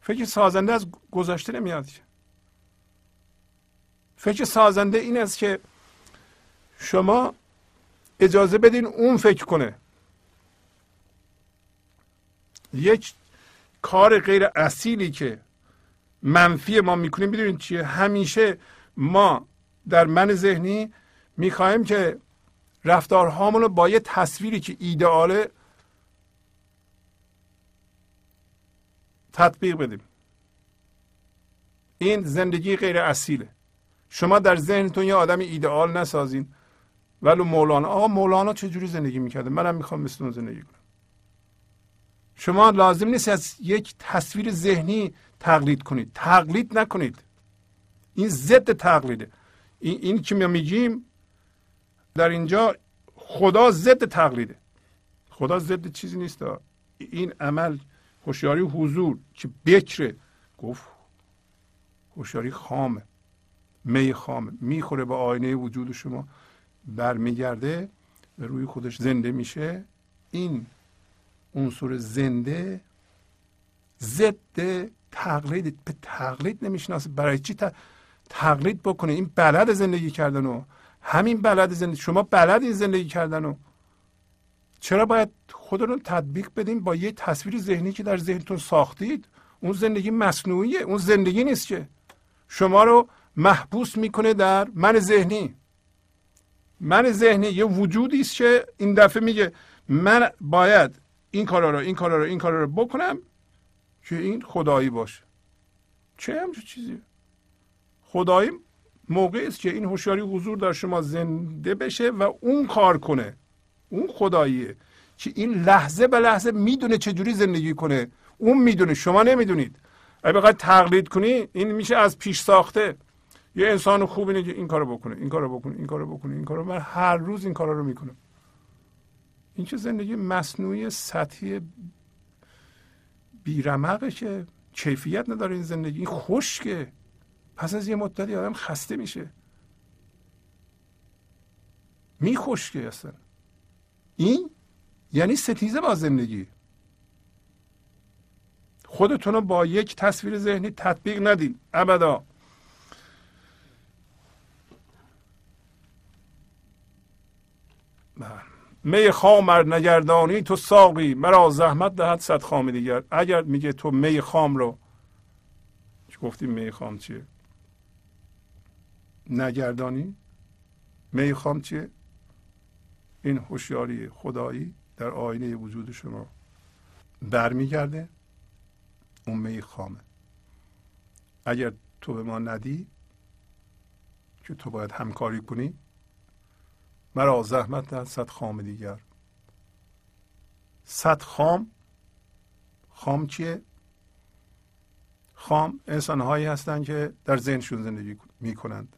فکر سازنده از گذشته نمیاد فکر سازنده این است که شما اجازه بدین اون فکر کنه. یک کار غیر اصیلی که منفی ما می‌کنیم. بدونید چیه؟ همیشه ما در من ذهنی می‌خواهیم که رفتارهامون رو با یه تصویری که ایدئاله تطبیق بدیم. این زندگی غیر اصیله شما در ذهنتون یه آدم ایدئال نسازین. ولو مولانا. آقا مولانا چجوری زندگی می‌کرده؟ منم می‌خوام مثل اون زندگی کنم. شما لازم نیست از یک تصویر ذهنی تقلید کنید. تقلید نکنید. این ضد تقلیده. این, این که ما میگیم در اینجا خدا ضد تقلیده. خدا ضد چیزی نیست. این عمل هوشیاری حضور که بکره. گفت هوشیاری خامه. می خامه. می‌خوره به آینه وجود شما. برمیگرده و روی خودش زنده میشه. این عنصر زنده ضد تقلید به تقلید نمی‌شناسه. برای چی تقلید بکنه؟ این بلد زندگی کردن و همین بلد زندگی شما بلد این زندگی کردن و چرا باید خودتون تطبیق بدیم با یه تصویر ذهنی که در ذهنتون ساختید؟ اون زندگی مصنوعیه اون زندگی نیست که. شما رو محبوس می‌کنه در من ذهنی. من ذهنی. یه وجودی است که این دفعه میگه من باید این کارا رو این کارا رو این کارا رو بکنم. که این خدایی باشه. چه همچه چیزی؟ خدایی موقعی است که این هوشیاری حضور در شما زنده بشه و اون کار کنه. اون خداییه که این لحظه به لحظه می‌دونه چجوری زندگی کنه. اون می‌دونه شما نمی‌دونید. اگه بخواید تقلید کنی این میشه از پیش ساخته. یه انسان خوب اینه که این کارو بکنه این کارو بکنه این کارو بکنه این کارو من هر روز این کارا رو می‌کنم این که زندگی مصنوعی سطحی بیرمقه که کیفیت نداره این زندگی. این خشکه. پس از یه مدتی آدم خسته میشه. میخشکه اصلا. این یعنی ستیزه با زندگی. خودتون رو با یک تصویر ذهنی تطبیق ندین. ابدا. می خام نگردانی تو ساقی مرا زحمت دهد صد خام دیگر. اگر میگه تو می خام رو گفتیم می خام چیه؟ نگردانی؟ می خام چیه؟ این هوشیاری خدایی در آینه وجود شما برمیگرده. اون می خامه. اگر تو به ما ندی که تو باید همکاری کنی مرا زحمت در صد خام دیگر. صد خام؟ خام چیه؟ خام انسان هایی هستند که در ذهنشون زندگی می کنند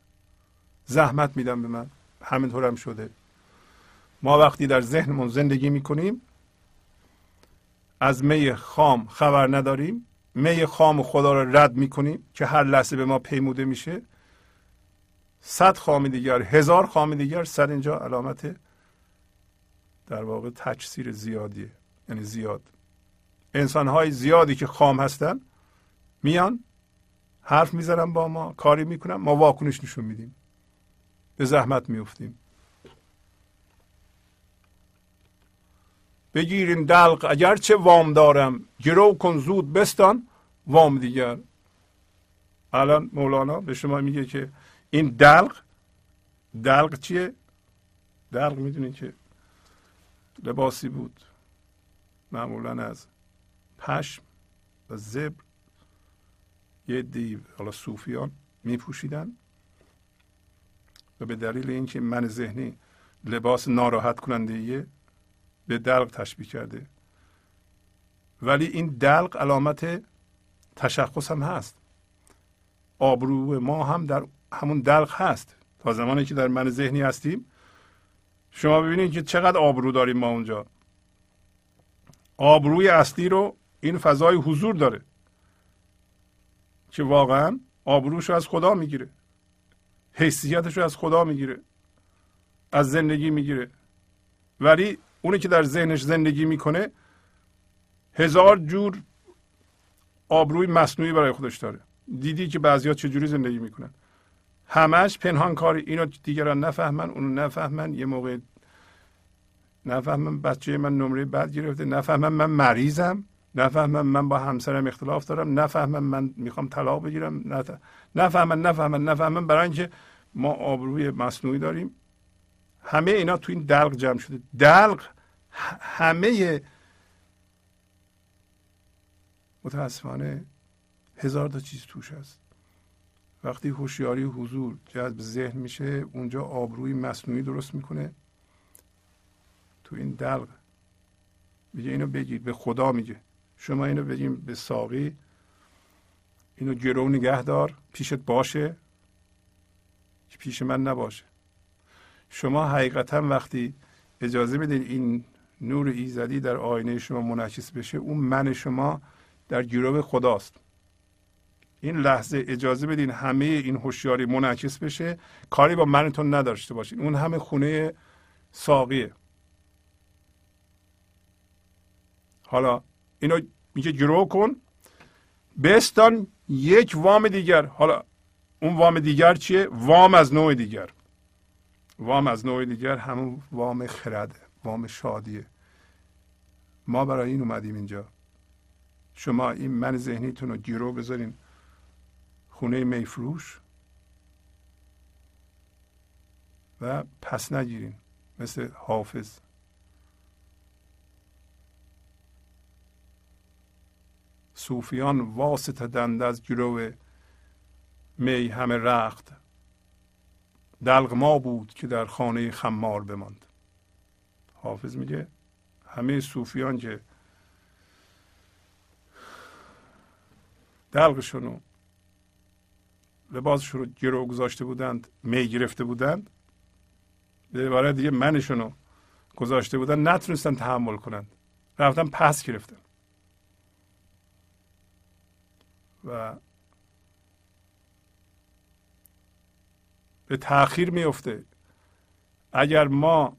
زحمت میدن به من. همینطور هم شده. ما وقتی در ذهنمون زندگی می‌کنیم از می خام خبر نداریم. می خام خدا را رد می‌کنیم که هر لحظه به ما پیموده میشه. صد خام دیگر هزار خام دیگر صد اینجا علامت در واقع تجسیر زیادیه. یعنی زیاد. انسان های زیادی که خام هستن میان حرف می‌زنن با ما کاری می‌کنن ما واکنش نشون میدیم. به زحمت میفتیم بگیریم دلق اگرچه وام دارم. گرو کن زود بستان وام دیگر. الان مولانا به شما میگه که این دلق دلق چیه؟ دلق می‌دونید که لباسی بود؟ معمولا از پشم و زبر. یه دیو حالا صوفیان میپوشیدن. و به دلیل اینکه من ذهنی لباس ناراحت کننده به دلق تشبیه کرده. ولی این دلق علامت تشخص هم هست. آبرو ما هم در همون دلق هست. تا زمانی که در من ذهنی هستیم شما ببینید که چقدر آبرو داریم ما اونجا. آبروی اصلی رو این فضای حضور داره که واقعا آبروش رو از خدا می‌گیره. حیثیتش رو از خدا می‌گیره. از زندگی می‌گیره. ولی اونی که در ذهنش زندگی می‌کنه هزار جور آبروی مصنوعی برای خودش داره. دیدی که بعضیات چجوری زندگی می‌کنن. همش پنهان کاری اینو دیگران نفهمن اونو نفهمن. یه موقع نفهمن بچه من نمره بد گرفته نفهمن من مریضم نفهمن من با همسرم اختلاف دارم نفهمن من می‌خوام طلاق بگیرم نفهمن نفهمن نفهمن. برای اینکه ما آبروی مصنوعی داریم. همه اینا تو این دلق جمع شده. دلق همه متاسفانه هزار تا چیز توش هست. وقتی هوشیاری حضور جذب ذهن میشه اونجا آبروی مصنوعی درست می‌کنه. تو این دلق میگه اینو بگید به خدا میگه. شما اینو بگیم به ساقی. اینو گرو نگه دار پیشت باشه. که پیش من نباشه. شما حقیقتا وقتی اجازه بدین این نور ایزدی در آینه شما منعکس بشه اون من شما در گروه خداست. این لحظه اجازه بدین همه این هوشیاری منعکس بشه. کاری با منتون نداشته باشین. اون همه خونه ساقیه. حالا اینو میگه گرو کن. بستان یک وام دیگر. حالا اون وام دیگر چیه؟ وام از نوع دیگر. وام از نوع دیگر همون وام خرده وام شادیه. ما برای این اومدیم اینجا. شما این من ذهنیتون رو گیرو بذارین. خونه میفروش و پس نگیرین. مثل حافظ. صوفیان واسطه دند از گروه می همه رخت. دلق ما بود که در خانه خمار بماند. حافظ میگه همه صوفیان که دلقشون لباسشون رو گرو گذاشته بودند می گرفته بودند به عبارت دیگه منشون رو گذاشته بودند نتونستن تحمل کنند رفتن پس گرفتن و به تاخیر میفته اگر ما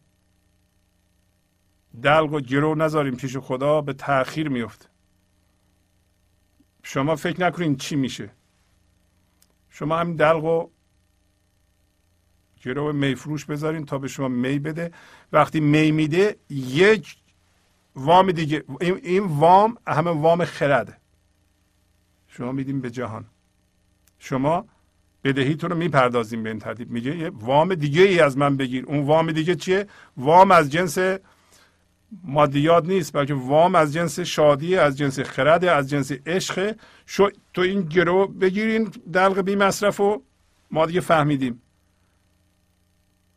دلق و گرو نذاریم پیش خدا به تاخیر میفته شما فکر نکنین چی میشه شما همین دلق و گرو می فروش بذارین تا به شما می بده. وقتی می میده یک وام دیگه این وام همه وام خرده. شما میدیم به جهان. شما بدهیتون رو می‌پردازیم به این ترتیب. میگه یه وام دیگه ای از من بگیر. اون وام دیگه چیه؟ وام از جنس مادیات نیست بلکه وام از جنس شادی از جنس خرد از جنس عشق. شو تو این گرو بگیرین دلق بی مصرف و ما دیگه فهمیدیم.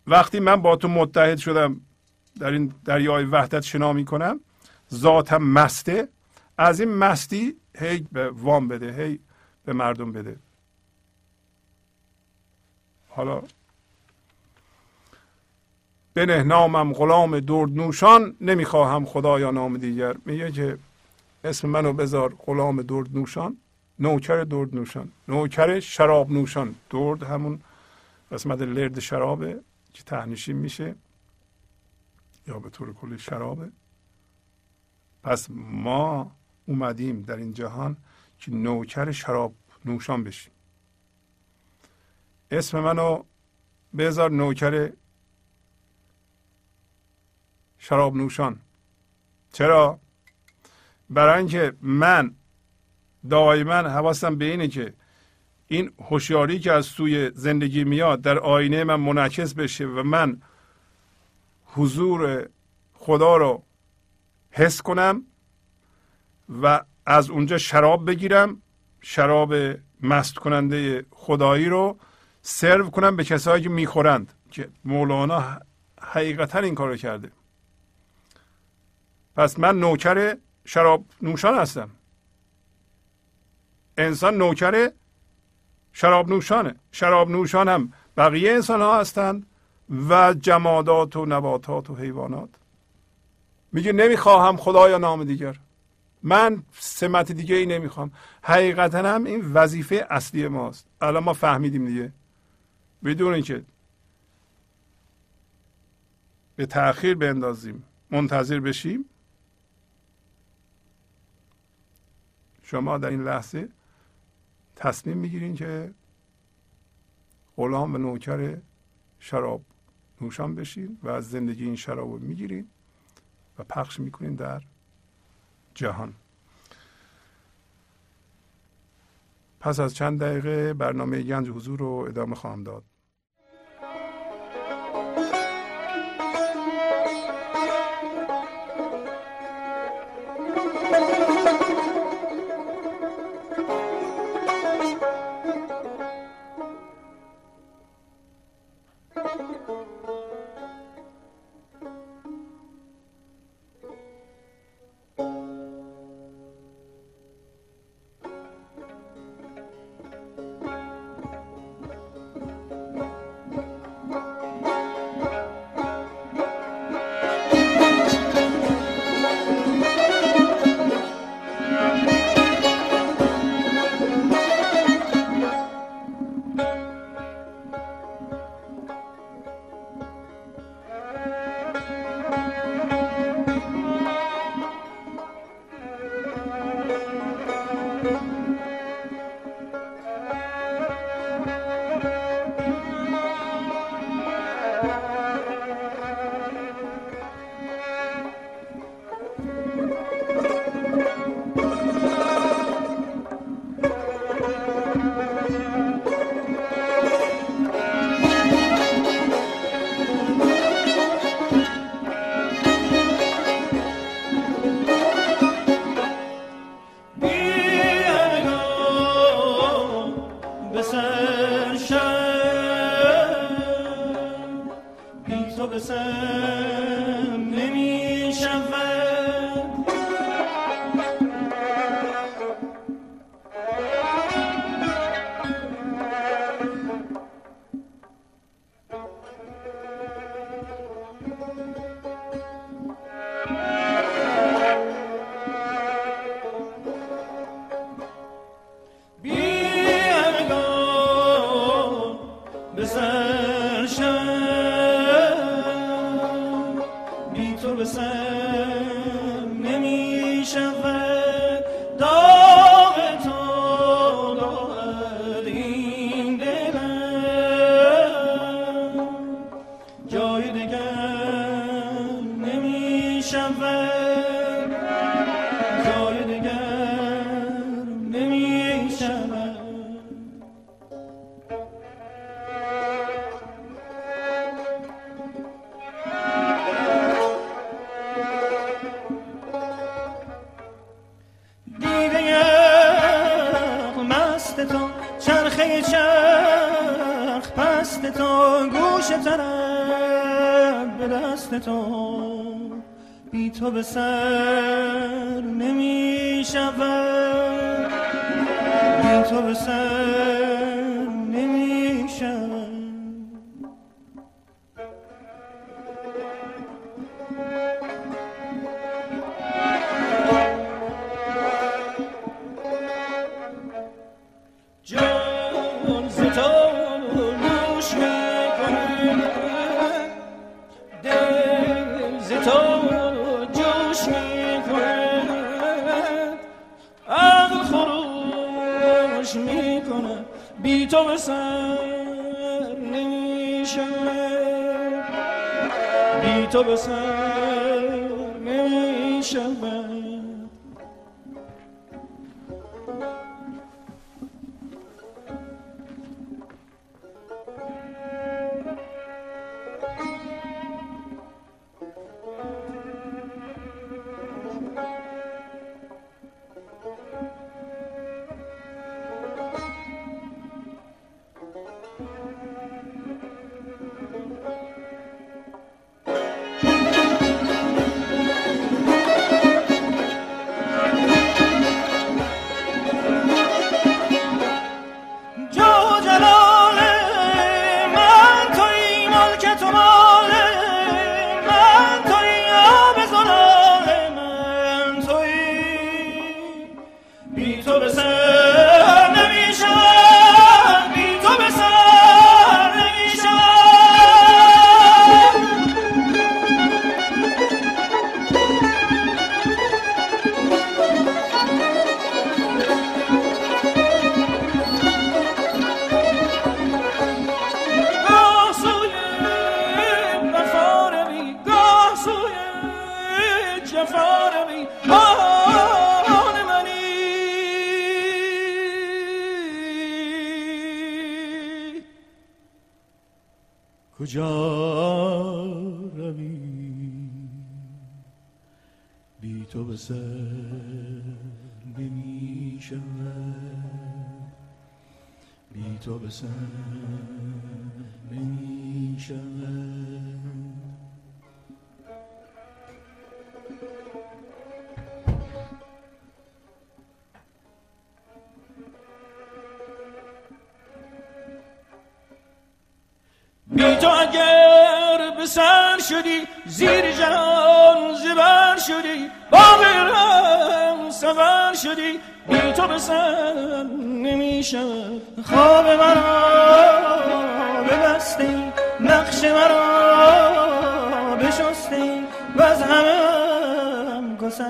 وقتی من با تو متحد شدم در این دریای وحدت شنا می‌کنم ذاتم مسته. از این مستی هی به وام بده هی به مردم بده. حالا بنه نامم غلام درد نوشان نمی‌خواهم خدایا نام دیگر. میگه که اسم منو بذار غلام درد نوشان نوکر درد نوشان نوکر شراب نوشان. درد همون قسمت لرد شرابه که تهنشین میشه. یا به طور کلی شرابه. پس ما اومدیم در این جهان که نوکر شراب نوشان بشیم. اسم منو بذار نوکر شراب نوشان چرا؟ برای اینکه من دائما حواسم به اینه که این هوشیاری که از سوی زندگی میاد در آینه من منعکس بشه و من حضور خدا رو حس کنم و از اونجا شراب بگیرم شراب مست کننده خدایی رو سرو کنم به کسایی که می‌خورند که مولانا حقیقتا این کارو کرده. پس من نوکر شراب نوشان هستم. انسان نوکر شراب نوشانه. شراب نوشان هم بقیه انسان ها هستند و جمادات و نباتات و حیوانات. میگه نمی‌خواهم خدایا نام دیگر. من سمت دیگه ای نمی‌خوام. حقیقتا هم این وظیفه اصلی ماست. الان ما فهمیدیم دیگه. بدون اینکه به تاخیر بندازیم. منتظر بشیم. شما در این لحظه تصمیم می‌گیرین که غلام و نوکر شراب نوشان بشین و از زندگی این شراب رو می‌گیرین و پخش می‌کنین در جهان. پس از چند دقیقه برنامه گنج حضور رو ادامه خواهم داد. به شم. بی تو به سر نمی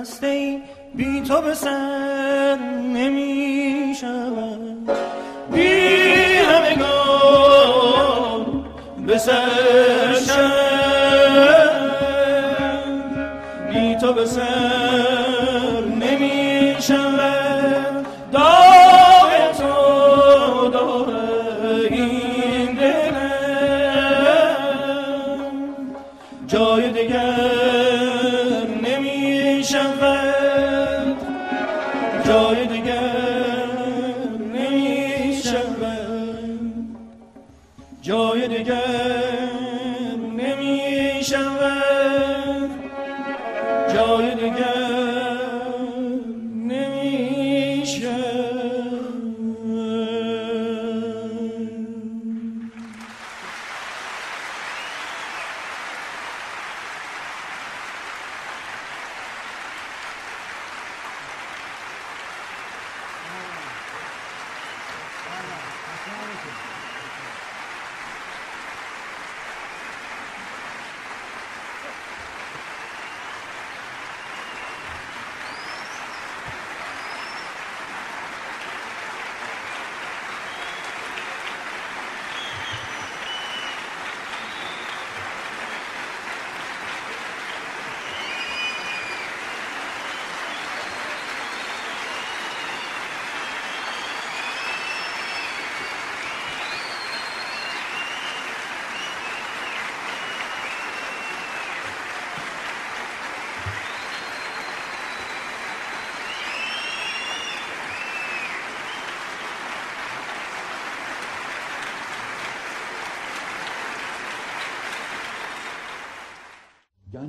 خسته ای بی تو به سر نمی شود بی همگان به سر شد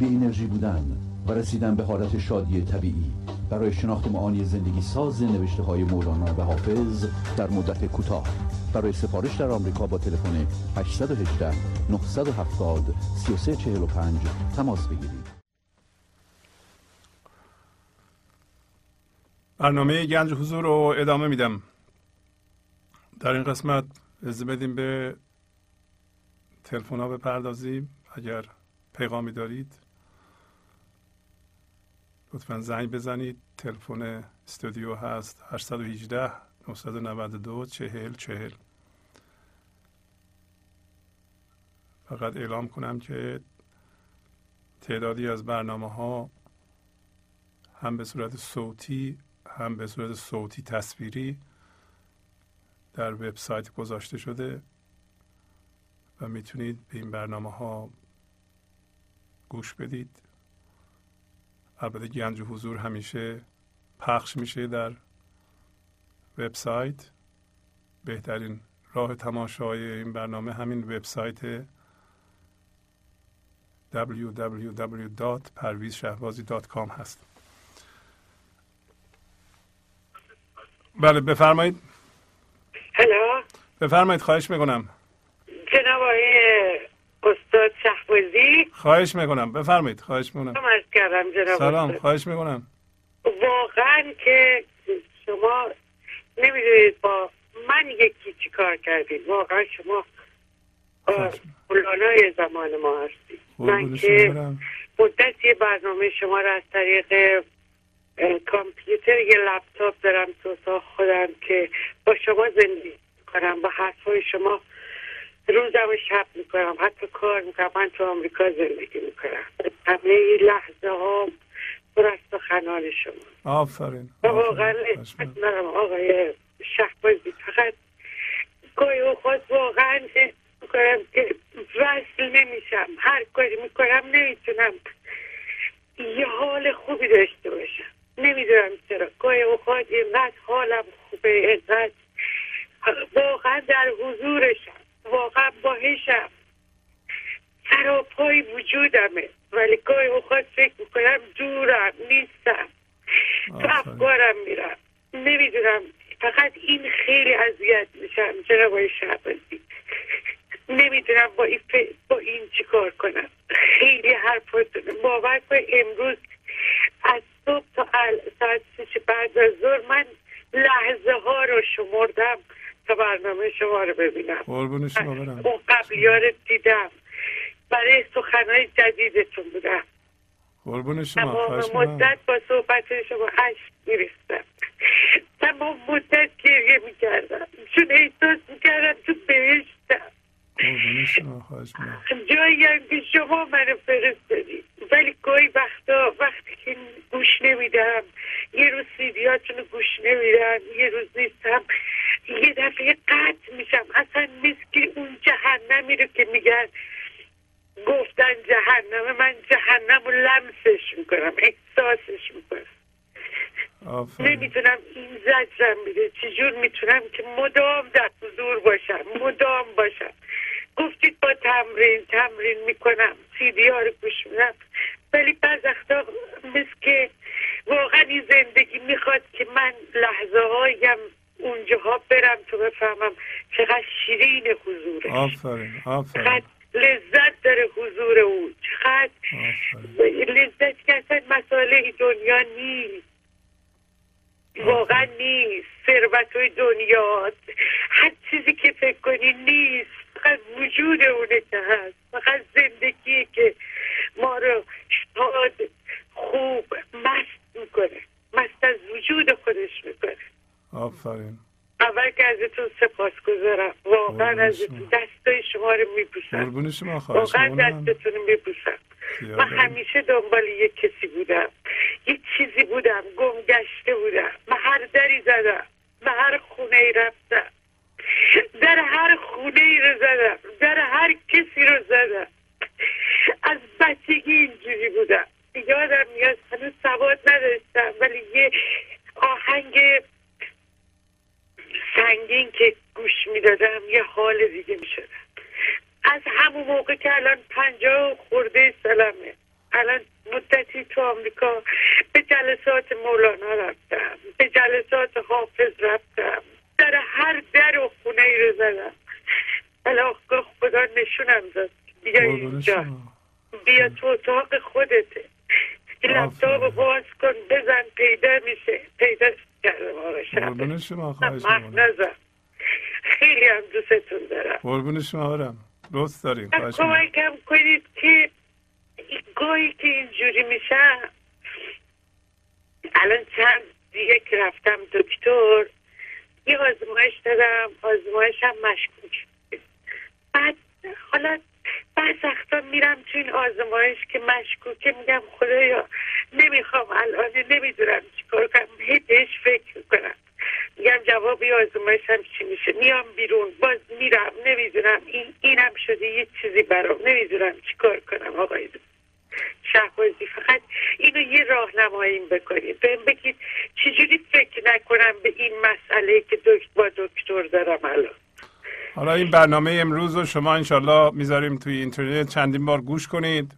بی انرژی بودن و رسیدن به حالت شادی طبیعی. برای شناخت معانی زندگی ساز نوشته های مولانا و حافظ در مدت کوتاه. برای سفارش در آمریکا با تلفن 818 970 3345 تماس بگیرید. برنامه گنج حضور رو ادامه میدم. در این قسمت اجازه بدیم به تلفن ها بپردازیم. اگر پیغامی دارید لطفا زنگ بزنید. تلفن استودیو هست 818 992 40 40 فقط اعلام کنم که تعدادی از برنامه ها هم به صورت صوتی هم به صورت صوتی تصویری در وبسایت گذاشته شده و می‌تونید به این برنامه ها گوش بدید. البته گنج حضور همیشه پخش میشه در وبسایت. بهترین راه تماشای این برنامه همین وبسایت www.parvizshahbazi.com هست. بله بفرمایید. هلو بفرمایید خواهش می‌کنم. جناب آقای استاد شهبازی. خواهش می‌کنم. بفرمایید. خواهش می‌کنم. سلام کردم جناب سلام. خواهش می‌کنم. واقعا که شما نمی‌دونید با من یکی چی کار کردید. واقعا شما مولانای زمان ما هستید. من که برم. مدت یه برنامه شما را از طریق کامپیوتر یه لپتاپ دارم تو اتاق خودم که با شما زندگی کنم با حرفای شما روزم و شب می‌کنم حتی کار می‌کنم من تو آمریکا زندگی می‌کنم. همه لحظه ها پر از سخنان شما. آفرین. واقعا. دارم آقای شهبازی فقط گاهی اوقات واقعا می‌کنم که وصل نمیشم. هر کاری می‌کنم نمی‌تونم یه حال خوبی داشته باشم. نمی‌دونم چرا. گاهی اوقات اینقدر حالم خوبه اینقدر واقعا در حضورشم. واقعا باهشم سراپای وجودمه. ولی گاهی اوقات فکر می‌کنم دورم نیستم. تو. افکارم میرم. نمی‌دونم. فقط این خیلی اذیت میشم جناب آقای شعبازی نمی‌دونم با این, ف- با این چی کار کنم. خیلی حرفاتون باور کن امروز از صبح تا ال... ساعت بعد از ظهر من لحظه ها رو شمردم. تا برنامه شما رو ببینم. قربون شما برم. اون قبلی ها رو دیدم. برای سخنهای جدیدتون بودم. قربون شما تمام. مدت با صحبت شما عشق میریختم. تمام مدت گریه می‌کردم. چون احساس می‌کردم تو بهشتم. جایی هم که شما منو فرستادی. ولی گاهی وقتا وقتی که گوش نمیدم یه روز سیدیاتون رو گوش نمیدم یه روز نیستم. یه دفعه قطع میشم. اصلا مثل که اون جهنمی رو که میگن گفتن جهنم من جهنم رو لمسش می‌کنم احساسش می‌کنم. نمی‌تونم این زجرم میده چجور می‌تونم که مدام در حضور باشم مدام باشم. گفتید با تمرین تمرین می‌کنم سیدی ها رو گوش میدم. ولی بعض وقتا مثل که واقعا این زندگی می‌خواد که من لحظه هایم اونجاها برم تو بفهمم چقدر شیرین حضورش. آفرین آفرین. چقدر لذت داره حضور او. چقدر آفرین. لذت که اصلا مسئله دنیا نیست. واقعا نیست. ثروت های دنیا. هر چیزی که فکر کنی نیست. فقط وجود اونه که هست. فقط زندگی که ما رو شاد خوب مست می‌کنه. مست از وجود خودش می‌کنه. آفرین. اول که ازتون سپاس گذارم. واقعا ازتون. دستای شما رو میبوسم. واقعا. دستتون رو میبوسم. من همیشه دنبال یه کسی بودم. یه چیزی بودم گم گشته بودم. به هر دری زدم. به هر خونه ای رفتم. در هر خونه ای رو زدم. در هر کسی رو زدم. از بچگی اینجوری بودم. یادم میاد هنوز سواد نداشتم ولی یه آهنگ سنگین که گوش می‌دادم یه حال دیگه می‌شدم. از همون موقع که الان پنجاه خورده سلمه الان مدتی تو آمریکا به جلسات مولانا رفتم به جلسات حافظ رفتم. در هر در و خونه ای رو زدم. ولی خدا نشونم داد. بیا اینجا. بیا تو اتاق خودته. لپتاپ باز کن بزن پیدا میشه. پیدا آقا شب نزن. خیلی هم دوستتون دارم. قربون شما دارم دوست داریم کمکم کنید که گاهی که اینجوری میشه الان چند دیگه که رفتم دکتر یه آزمایش دادم آزمایش هم مشکوک بعد حالا بعد وقتا میرم تو این آزمایش که مشکوکه میگم خدایا نمی‌خوام الان نمی‌دونم چیکار کنم. هی بهش فکر می‌کنم. میگم جوابی آزمایش هم چی میشه؟ میام بیرون باز میرم نمی‌دونم. این اینم شده یه چیزی برام. نمی‌دونم چیکار کنم آقای شهبازی فقط اینو یه راهنمایی بکنید بهم بگید چجوری فکر نکنم به این مسئله که دکتر با دکتر دارم الان؟ حالا این برنامه امروز رو شما انشالله می‌ذاریم توی اینترنت. چندین بار گوش کنید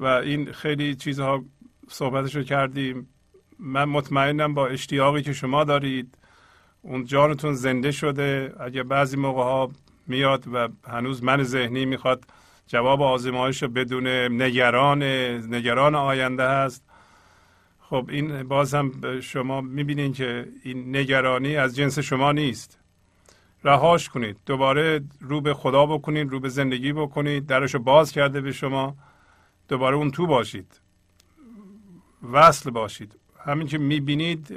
و این خیلی چیزها صحبتش رو کردیم. من مطمئنم با اشتیاقی که شما دارید اون جانتون زنده شده. اگه بعضی موقع ها میاد و هنوز من ذهنی می‌خواد جواب آزمایش رو بدون نگران نگران آینده هست. خب این باز هم شما می‌بینید که این نگرانی از جنس شما نیست. رهاش کنید. دوباره رو به خدا بکنید رو به زندگی بکنید. درش رو باز کرده به شما. دوباره اون تو باشید. وصل باشید. همین که می‌بینید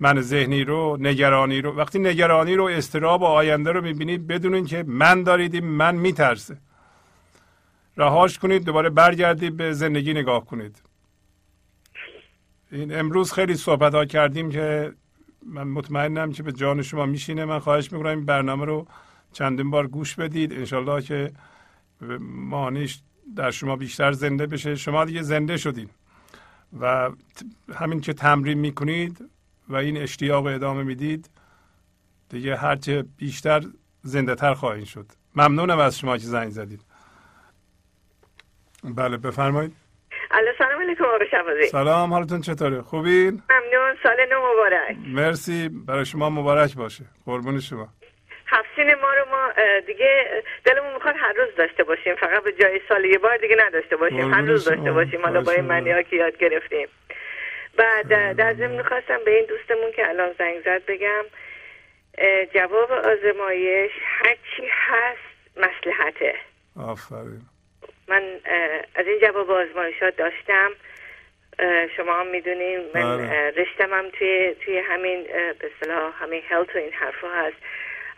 من ذهنی رو نگرانی رو. وقتی نگرانی رو استراب و آینده رو می‌بینید بدونید که من دارید من میترسه. رهاش کنید دوباره برگردید به زندگی نگاه کنید. این امروز خیلی صحبت ها کردیم که من مطمئنم که به جان شما میشینه. من خواهش می‌کنم این برنامه رو چندین بار گوش بدید. انشالله که مانیش در شما بیشتر زنده بشه. شما دیگه زنده شدین و همین که تمرین می‌کنید و این اشتیاق ادامه می‌دید دیگه هرچه بیشتر زنده تر خواهید شد. ممنونم از شما که زنگ زدید. بله بفرمایید. سلام علیکم آقا شبازی سلام حالتون چطوره؟ خوبین؟ ممنون سال نو مبارک. مرسی برای شما مبارک باشه. قربون شما. هفتین ما رو ما دیگه دلمون می‌خواد هر روز داشته باشیم. فقط به جای سال یه بار دیگه نداشته باشیم. هر روز داشته باشیم. حالا با این معنی که یاد گرفتیم. بعد در ضمن می‌خواستم به این دوستمون که الان زنگ زد بگم جواب آزمایش هرچی هست مسلحته. آفرین. من از این جواب آزمایشات داشتم. شما هم می‌دونیم من بله. رشتم هم توی, توی همین به صلاح همین هلت و این حرفا هست.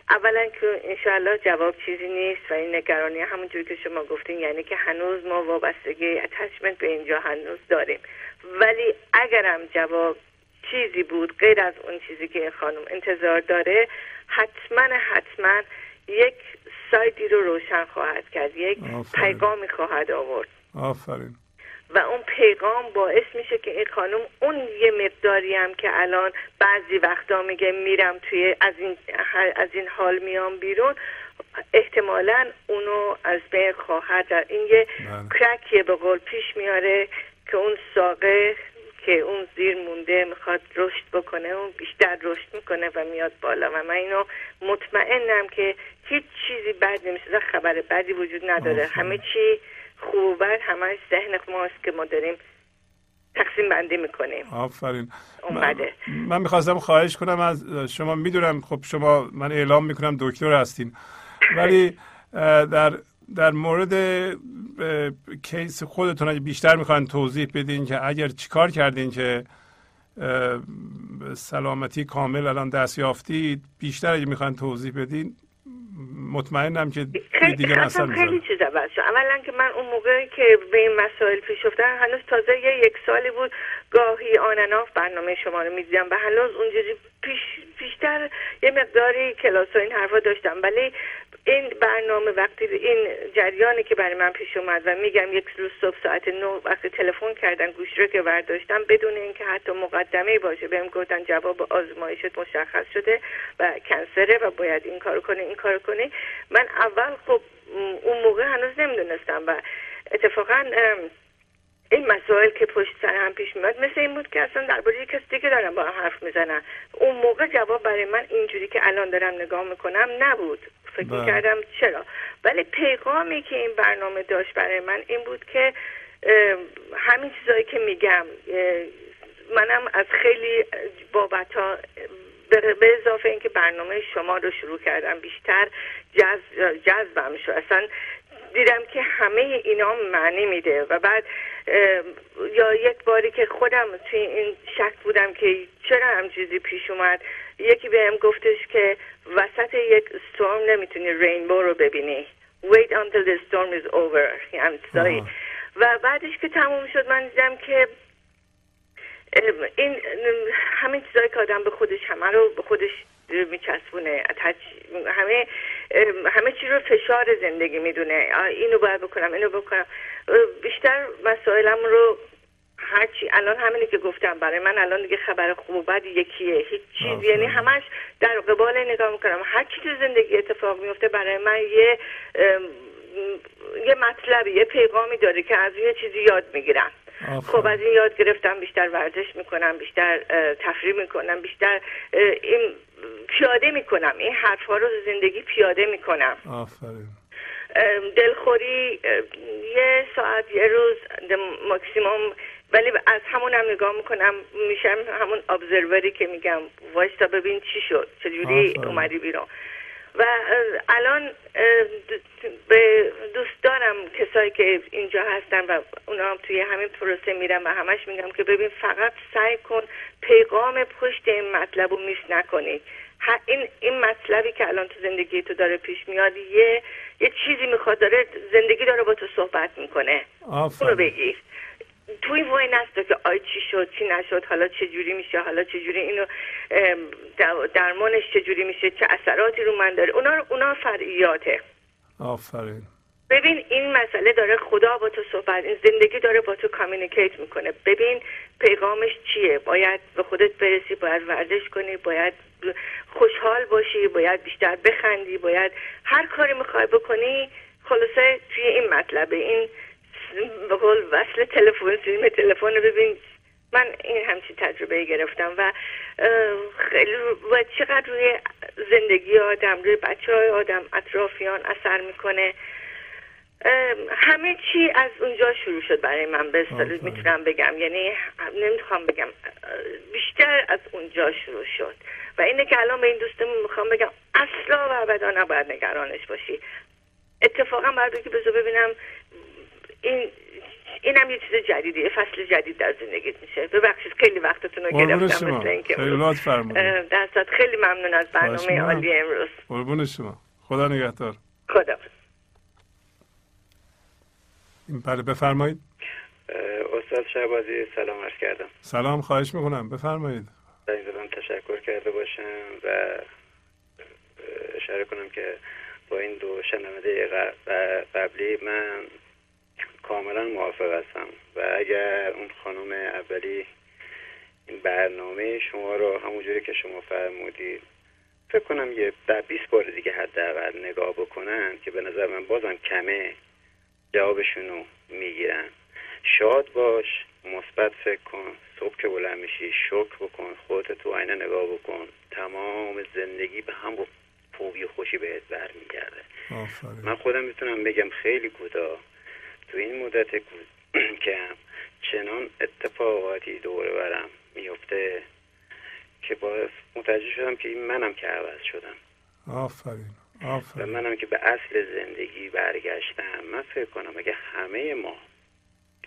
اولا که انشاءالله جواب چیزی نیست و این نگرانی همونجوری که شما گفتین یعنی که هنوز ما وابستگی اتچمنت به اینجا هنوز داریم. ولی اگرم جواب چیزی بود غیر از اون چیزی که خانم انتظار داره حتما حتما یک سایدی رو روشن خواهد کرد. یک پیغامی خواهد آورد. آفرین. و اون پیغام باعث میشه که این خانم اون یه مقداری هم که الان بعضی وقتا میگه میرم توی از این, از این حال میام بیرون احتمالا اونو از بین خواهد این یه بله. کرکیه به قول پیش میاره که اون ساقه که اون زیر مونده می‌خواد رشد بکنه اون بیشتر رشد می‌کنه و میاد بالا. و من اینو مطمئنم که هیچ چیزی بد نمیشه. خبر بدی وجود نداره. همه چی خوب بد همه ذهن ماست که ما داریم تقسیم بندی می‌کنیم. آفرین. من, من می‌خواستم خواهش کنم از شما می‌دونم خب شما من اعلام می‌کنم دکتر هستین. ولی در در مورد کیس خودتون اگه بیشتر می‌خواین توضیح بدین که اگر چیکار کردین که سلامتی کامل الان دست یافتید بیشتر اگه می‌خواین توضیح بدین مطمئنم که خیلی دیگه مثلا خیلی چیز عوض شد. اولا که من اون موقع که به این مسائل پیش افتادن هنوز تازه یه یک سالی بود گاهی آنناف برنامه شما رو می‌دیدم و هنوز اونجوری پیش بیشتر یه مقداری کلاس و این حرفا داشتم. ولی این برنامه وقتی این جریانی که برای من پیش اومد و میگم یک روز صبح ساعت نه وقتی تلفن کردن گوش رو که برداشتم بدون اینکه حتی مقدمه باشه بهم گفتن جواب آزمایشت مشخص شده و کنسره و باید این کارو کنی این کارو کنی. من اول خب اون موقع هنوز نمی‌دونستم و اتفاقا این مسائل که پشت سر هم پیش میاد مثل این بود که اصلا درباره کسی دیگه دارم با هم حرف می‌زنن. اون موقع جواب برای من اینجوری که الان دارم نگاه می‌کنم نبود. فکر بله. می‌کردم چرا؟ ولی پیغامی که این برنامه داشت برای من این بود که همین چیزایی که میگم منم از خیلی بابت ها به اضافه اینکه برنامه شما رو شروع کردم بیشتر جذب جذبم شد. اصلا دیدم که همه اینا معنی میده و بعد یا یک باری که خودم توی این شک بودم که چرا هم چیزی پیش اومد یکی بهم گفتش که وسط یک storm نمی‌تونی رینبو رو ببینی. Wait until the storm is over. یعنی و بعدش که تموم شد من دیدم که این همین چیزایی که آدم به خودش همه رو به خودش میچسبونه. همه همه چی رو فشار زندگی می‌دونه. اینو باید بکنم اینو بکنم. بیشتر مسائلم رو هرچی الان همینی که گفتم برای من الان دیگه خبر خوب و بد یکیه. هیچ چیز یعنی همش در قبال نگاه می‌کنم. هر چی تو زندگی اتفاق میفته برای من یه یه مطلبی یه پیغامی داره که از یه چیزی یاد می‌گیرم. خب از این یاد گرفتم بیشتر ورزش می‌کنم بیشتر تفریح می‌کنم بیشتر این پیاده می‌کنم. این حرفها رو زندگی پیاده می‌کنم. آفرین. دلخوری یه ساعت یه روز ماکسیموم. ولی از همون هم نگاه می‌کنم میشم همون ابزروری که میگم وایستا ببین چی شد چجوری اومدی بیرون. و الان به دوست دارم کسایی که اینجا هستن و اونا هم توی همین پروسه میرن و همش میگم که ببین فقط سعی کن پیغام پشت این مطلب رو میس نکنی. این این مطلبی که الان تو زندگی تو داره پیش میاد یه یه چیزی می‌خواد داره زندگی داره با تو صحبت می‌کنه. اونو بگیر تو این وای نستا که آی چی شد چی نشد حالا چه جوری میشه حالا چه جوری اینو درمانش چه جوری میشه چه اثراتی رو من داره. اونا اونا فرعیاته. آفرین. ببین این مسئله داره خدا با تو صحبت این زندگی داره با تو communicate می‌کنه. ببین پیغامش چیه؟ باید به خودت برسی باید ورزش کنی باید خوشحال باشی باید بیشتر بخندی باید هر کاری می‌خوای بکنی خلاصه توی این مطلبه. این به قول وصل تلفن سیم تلفن رو ببین. من این همچین تجربه گرفتم و خیلی و چقدر روی زندگی آدم روی بچه های آدم اطرافیان اثر می‌کنه. همه چی از اونجا شروع شد برای من به می‌تونم بگم. یعنی نمی‌خوام بگم بیشتر از اونجا شروع شد. و اینه که الان به این دوستمون می‌خوام بگم اصلا و ابدا نباید نگرانش باشی. اتفاقا باید که بذار ببینم این اینم یه چیز جدیدیه فصل جدید در زندگیت میشه. ببخشید خیلی وقتتون رو گرفتم مثل اینکه خیلی خیلی ممنون از برنامه عالی امروز. قربون شما. خدا نگهدار. خدا بله بفرمایید. استاد شهبازی سلام عرض کردم. سلام خواهش می‌کنم. بفرمایید. این زدم تشکر کرده باشم و اشاره کنم که با این دو شنونده قبلی من کاملا موافق هستم و اگر اون خانم اولی این برنامه شما رو همونجوری که شما فرمودید فکر کنم یه در 20 بار دیگه حداقل نگاه بکنن که به نظر من بازم کمه. جوابشونو می‌گیرن. شاد باش مثبت فکر کن. صبح که بلند میشی شکر بکن خودت تو آینه نگاه بکن. تمام زندگی به هم خوبی خوشی بهت برمیگرده. من خودم می‌تونم بگم خیلی کوتاه. تو این مدت که چنان اتفاقاتی دور برم میفته که باعث متوجه شدم که این منم که عوض شدم. آفرین. و منم که به اصل زندگی برگشتم. من فکر کنم اگه همه ما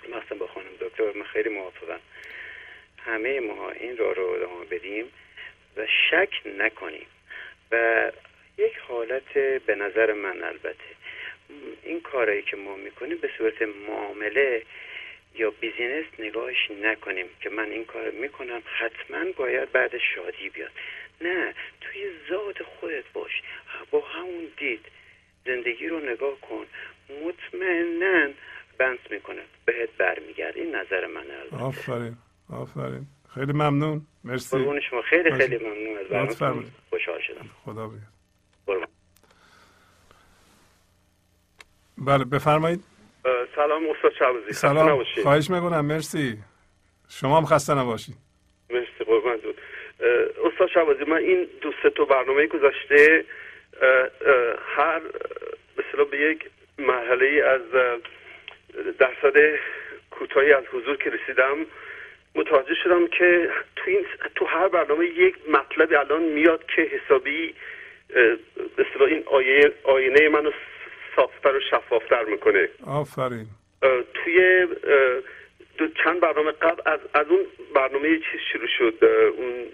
مثلا با خانم دکتر من خیلی موافقم. همه ما این را رو ادامه بدیم و شک نکنیم. و یک حالت به نظر من البته. این کارایی که ما می‌کنیم به صورت معامله یا بیزینس نگاهش نکنیم که من این کار می‌کنم حتما باید بعد شادی بیاد. نه توی ذات خودت باش. با همون دید زندگی رو نگاه کن. مطمئنا بنس می‌کنه. بهت برمیگرد این نظر منه البته. آفرین آفرین. خیلی ممنون. مرسی. قربون شما. خیلی خیلی ممنون. از برنامه. خوشحال شدم. خدا بیاد قربان. بله بفرمایید. سلام استاد خسته سلام. نباشید. خواهش می‌کنم. مرسی. شما هم خسته نباشید. استاد شعبازی من این دو سه تا برنامه اه، هر اصطلاح به یک مرحله از درصد کوتاهی از حضور که رسیدم متوجه شدم که تو این تو هر برنامه یک مطلبی الان میاد که حسابی اصطلاح این آیه آینه منو صافتر و شفافتر می‌کنه. آفرین. توی دو چند برنامه قبل از, از اون برنامه چیز شروع شد؟ اون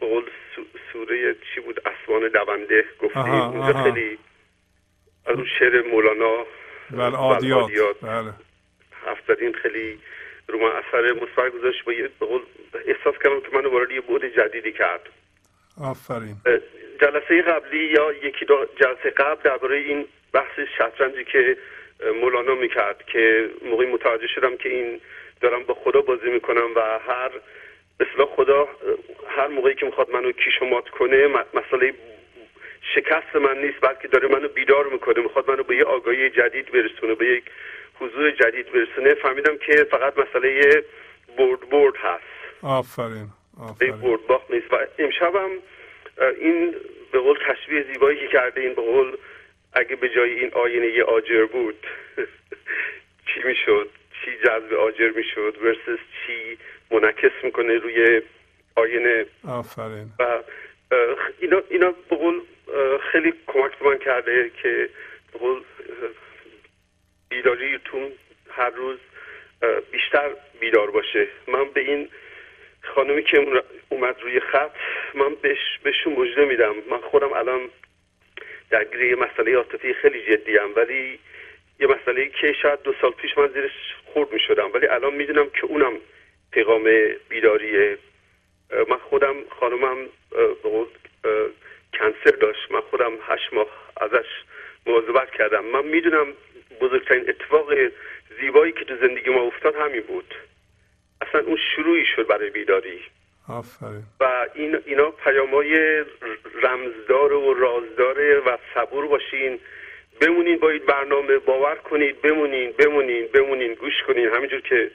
قول سو- سوره چی بود؟ اسوان دونده گفتیم اونجا. خیلی از اون شعر مولانا بله عادیات. والعادیات بله. حرف زدین خیلی رو من اثر مثبت گذاشت. با یه قول احساس کردم که منو وارد یه بود جدیدی کرد. آفرین. جلسه قبلی یا یکی دو جلسه قبل درباره این بحث شطرنجی که مولانا می‌کرد که موقعی متوجه شدم که این دارم با خدا بازی می‌کنم و هر اصطلاح خدا هر موقعی که می‌خواد منو کیش مات کنه مسئله شکست من نیست بلکه داره منو بیدار می‌کنه می‌خواد منو به یه آگاهی جدید برسونه به یک حضور جدید برسونه. فهمیدم که فقط مسئله برد برد هست. آفرین آفرین. برد باخت نیست. و امشبم این به قول تشبیه زیبایی که کرده این به قول اگه به جای این آینه یه آجر بود چی می‌شد؟ چی جذب آجر می‌شد؟ ورسس چی منعکس می‌کنه روی آینه. آفرین. و اینا اینا به قول اه، خیلی کمک به من کرده که به قول اه، بیداریتون هر روز بیشتر بیدار باشه. من به این خانمی که اومد روی خط من بهش بهشون مژده میدم. من خودم الان درگیر یه مسئله عاطفی خیلی جدی ام ولی یه مسئله که شاید دو سال پیش من زیرش خورد می شدم ولی الان می‌دونم که اونم پیغام بیداریه من خودم خانمم به کنسر داشت. من خودم هشت ماه ازش مواظبت کردم. من می‌دونم بزرگترین اتفاق زیبایی که تو زندگی ما افتاد همین بود. اصلا اون شروعی شد برای بیداری. آفرین. و این اینا پیامای رمزدار و رازداره و صبور باشین. بمونین با این برنامه باور کنید بمونین بمونین بمونین. گوش کنین. همینجور که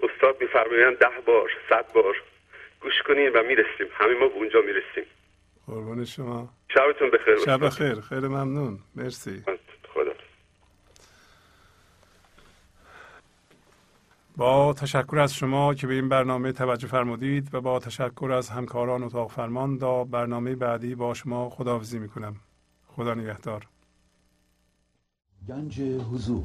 استاد میفرمایند ده بار صد بار گوش کنین و می‌رسیم. همین ما به اونجا می‌رسیم. قربان شما. شبتون بخیر. شب استاد. خیر خیلی ممنون. مرسی. خدا. با تشکر از شما که به این برنامه توجه فرمودید و با تشکر از همکاران اتاق فرمان تا برنامه بعدی با شما خداحافظی می‌کنم. خدا نگهدار. گنج حضور.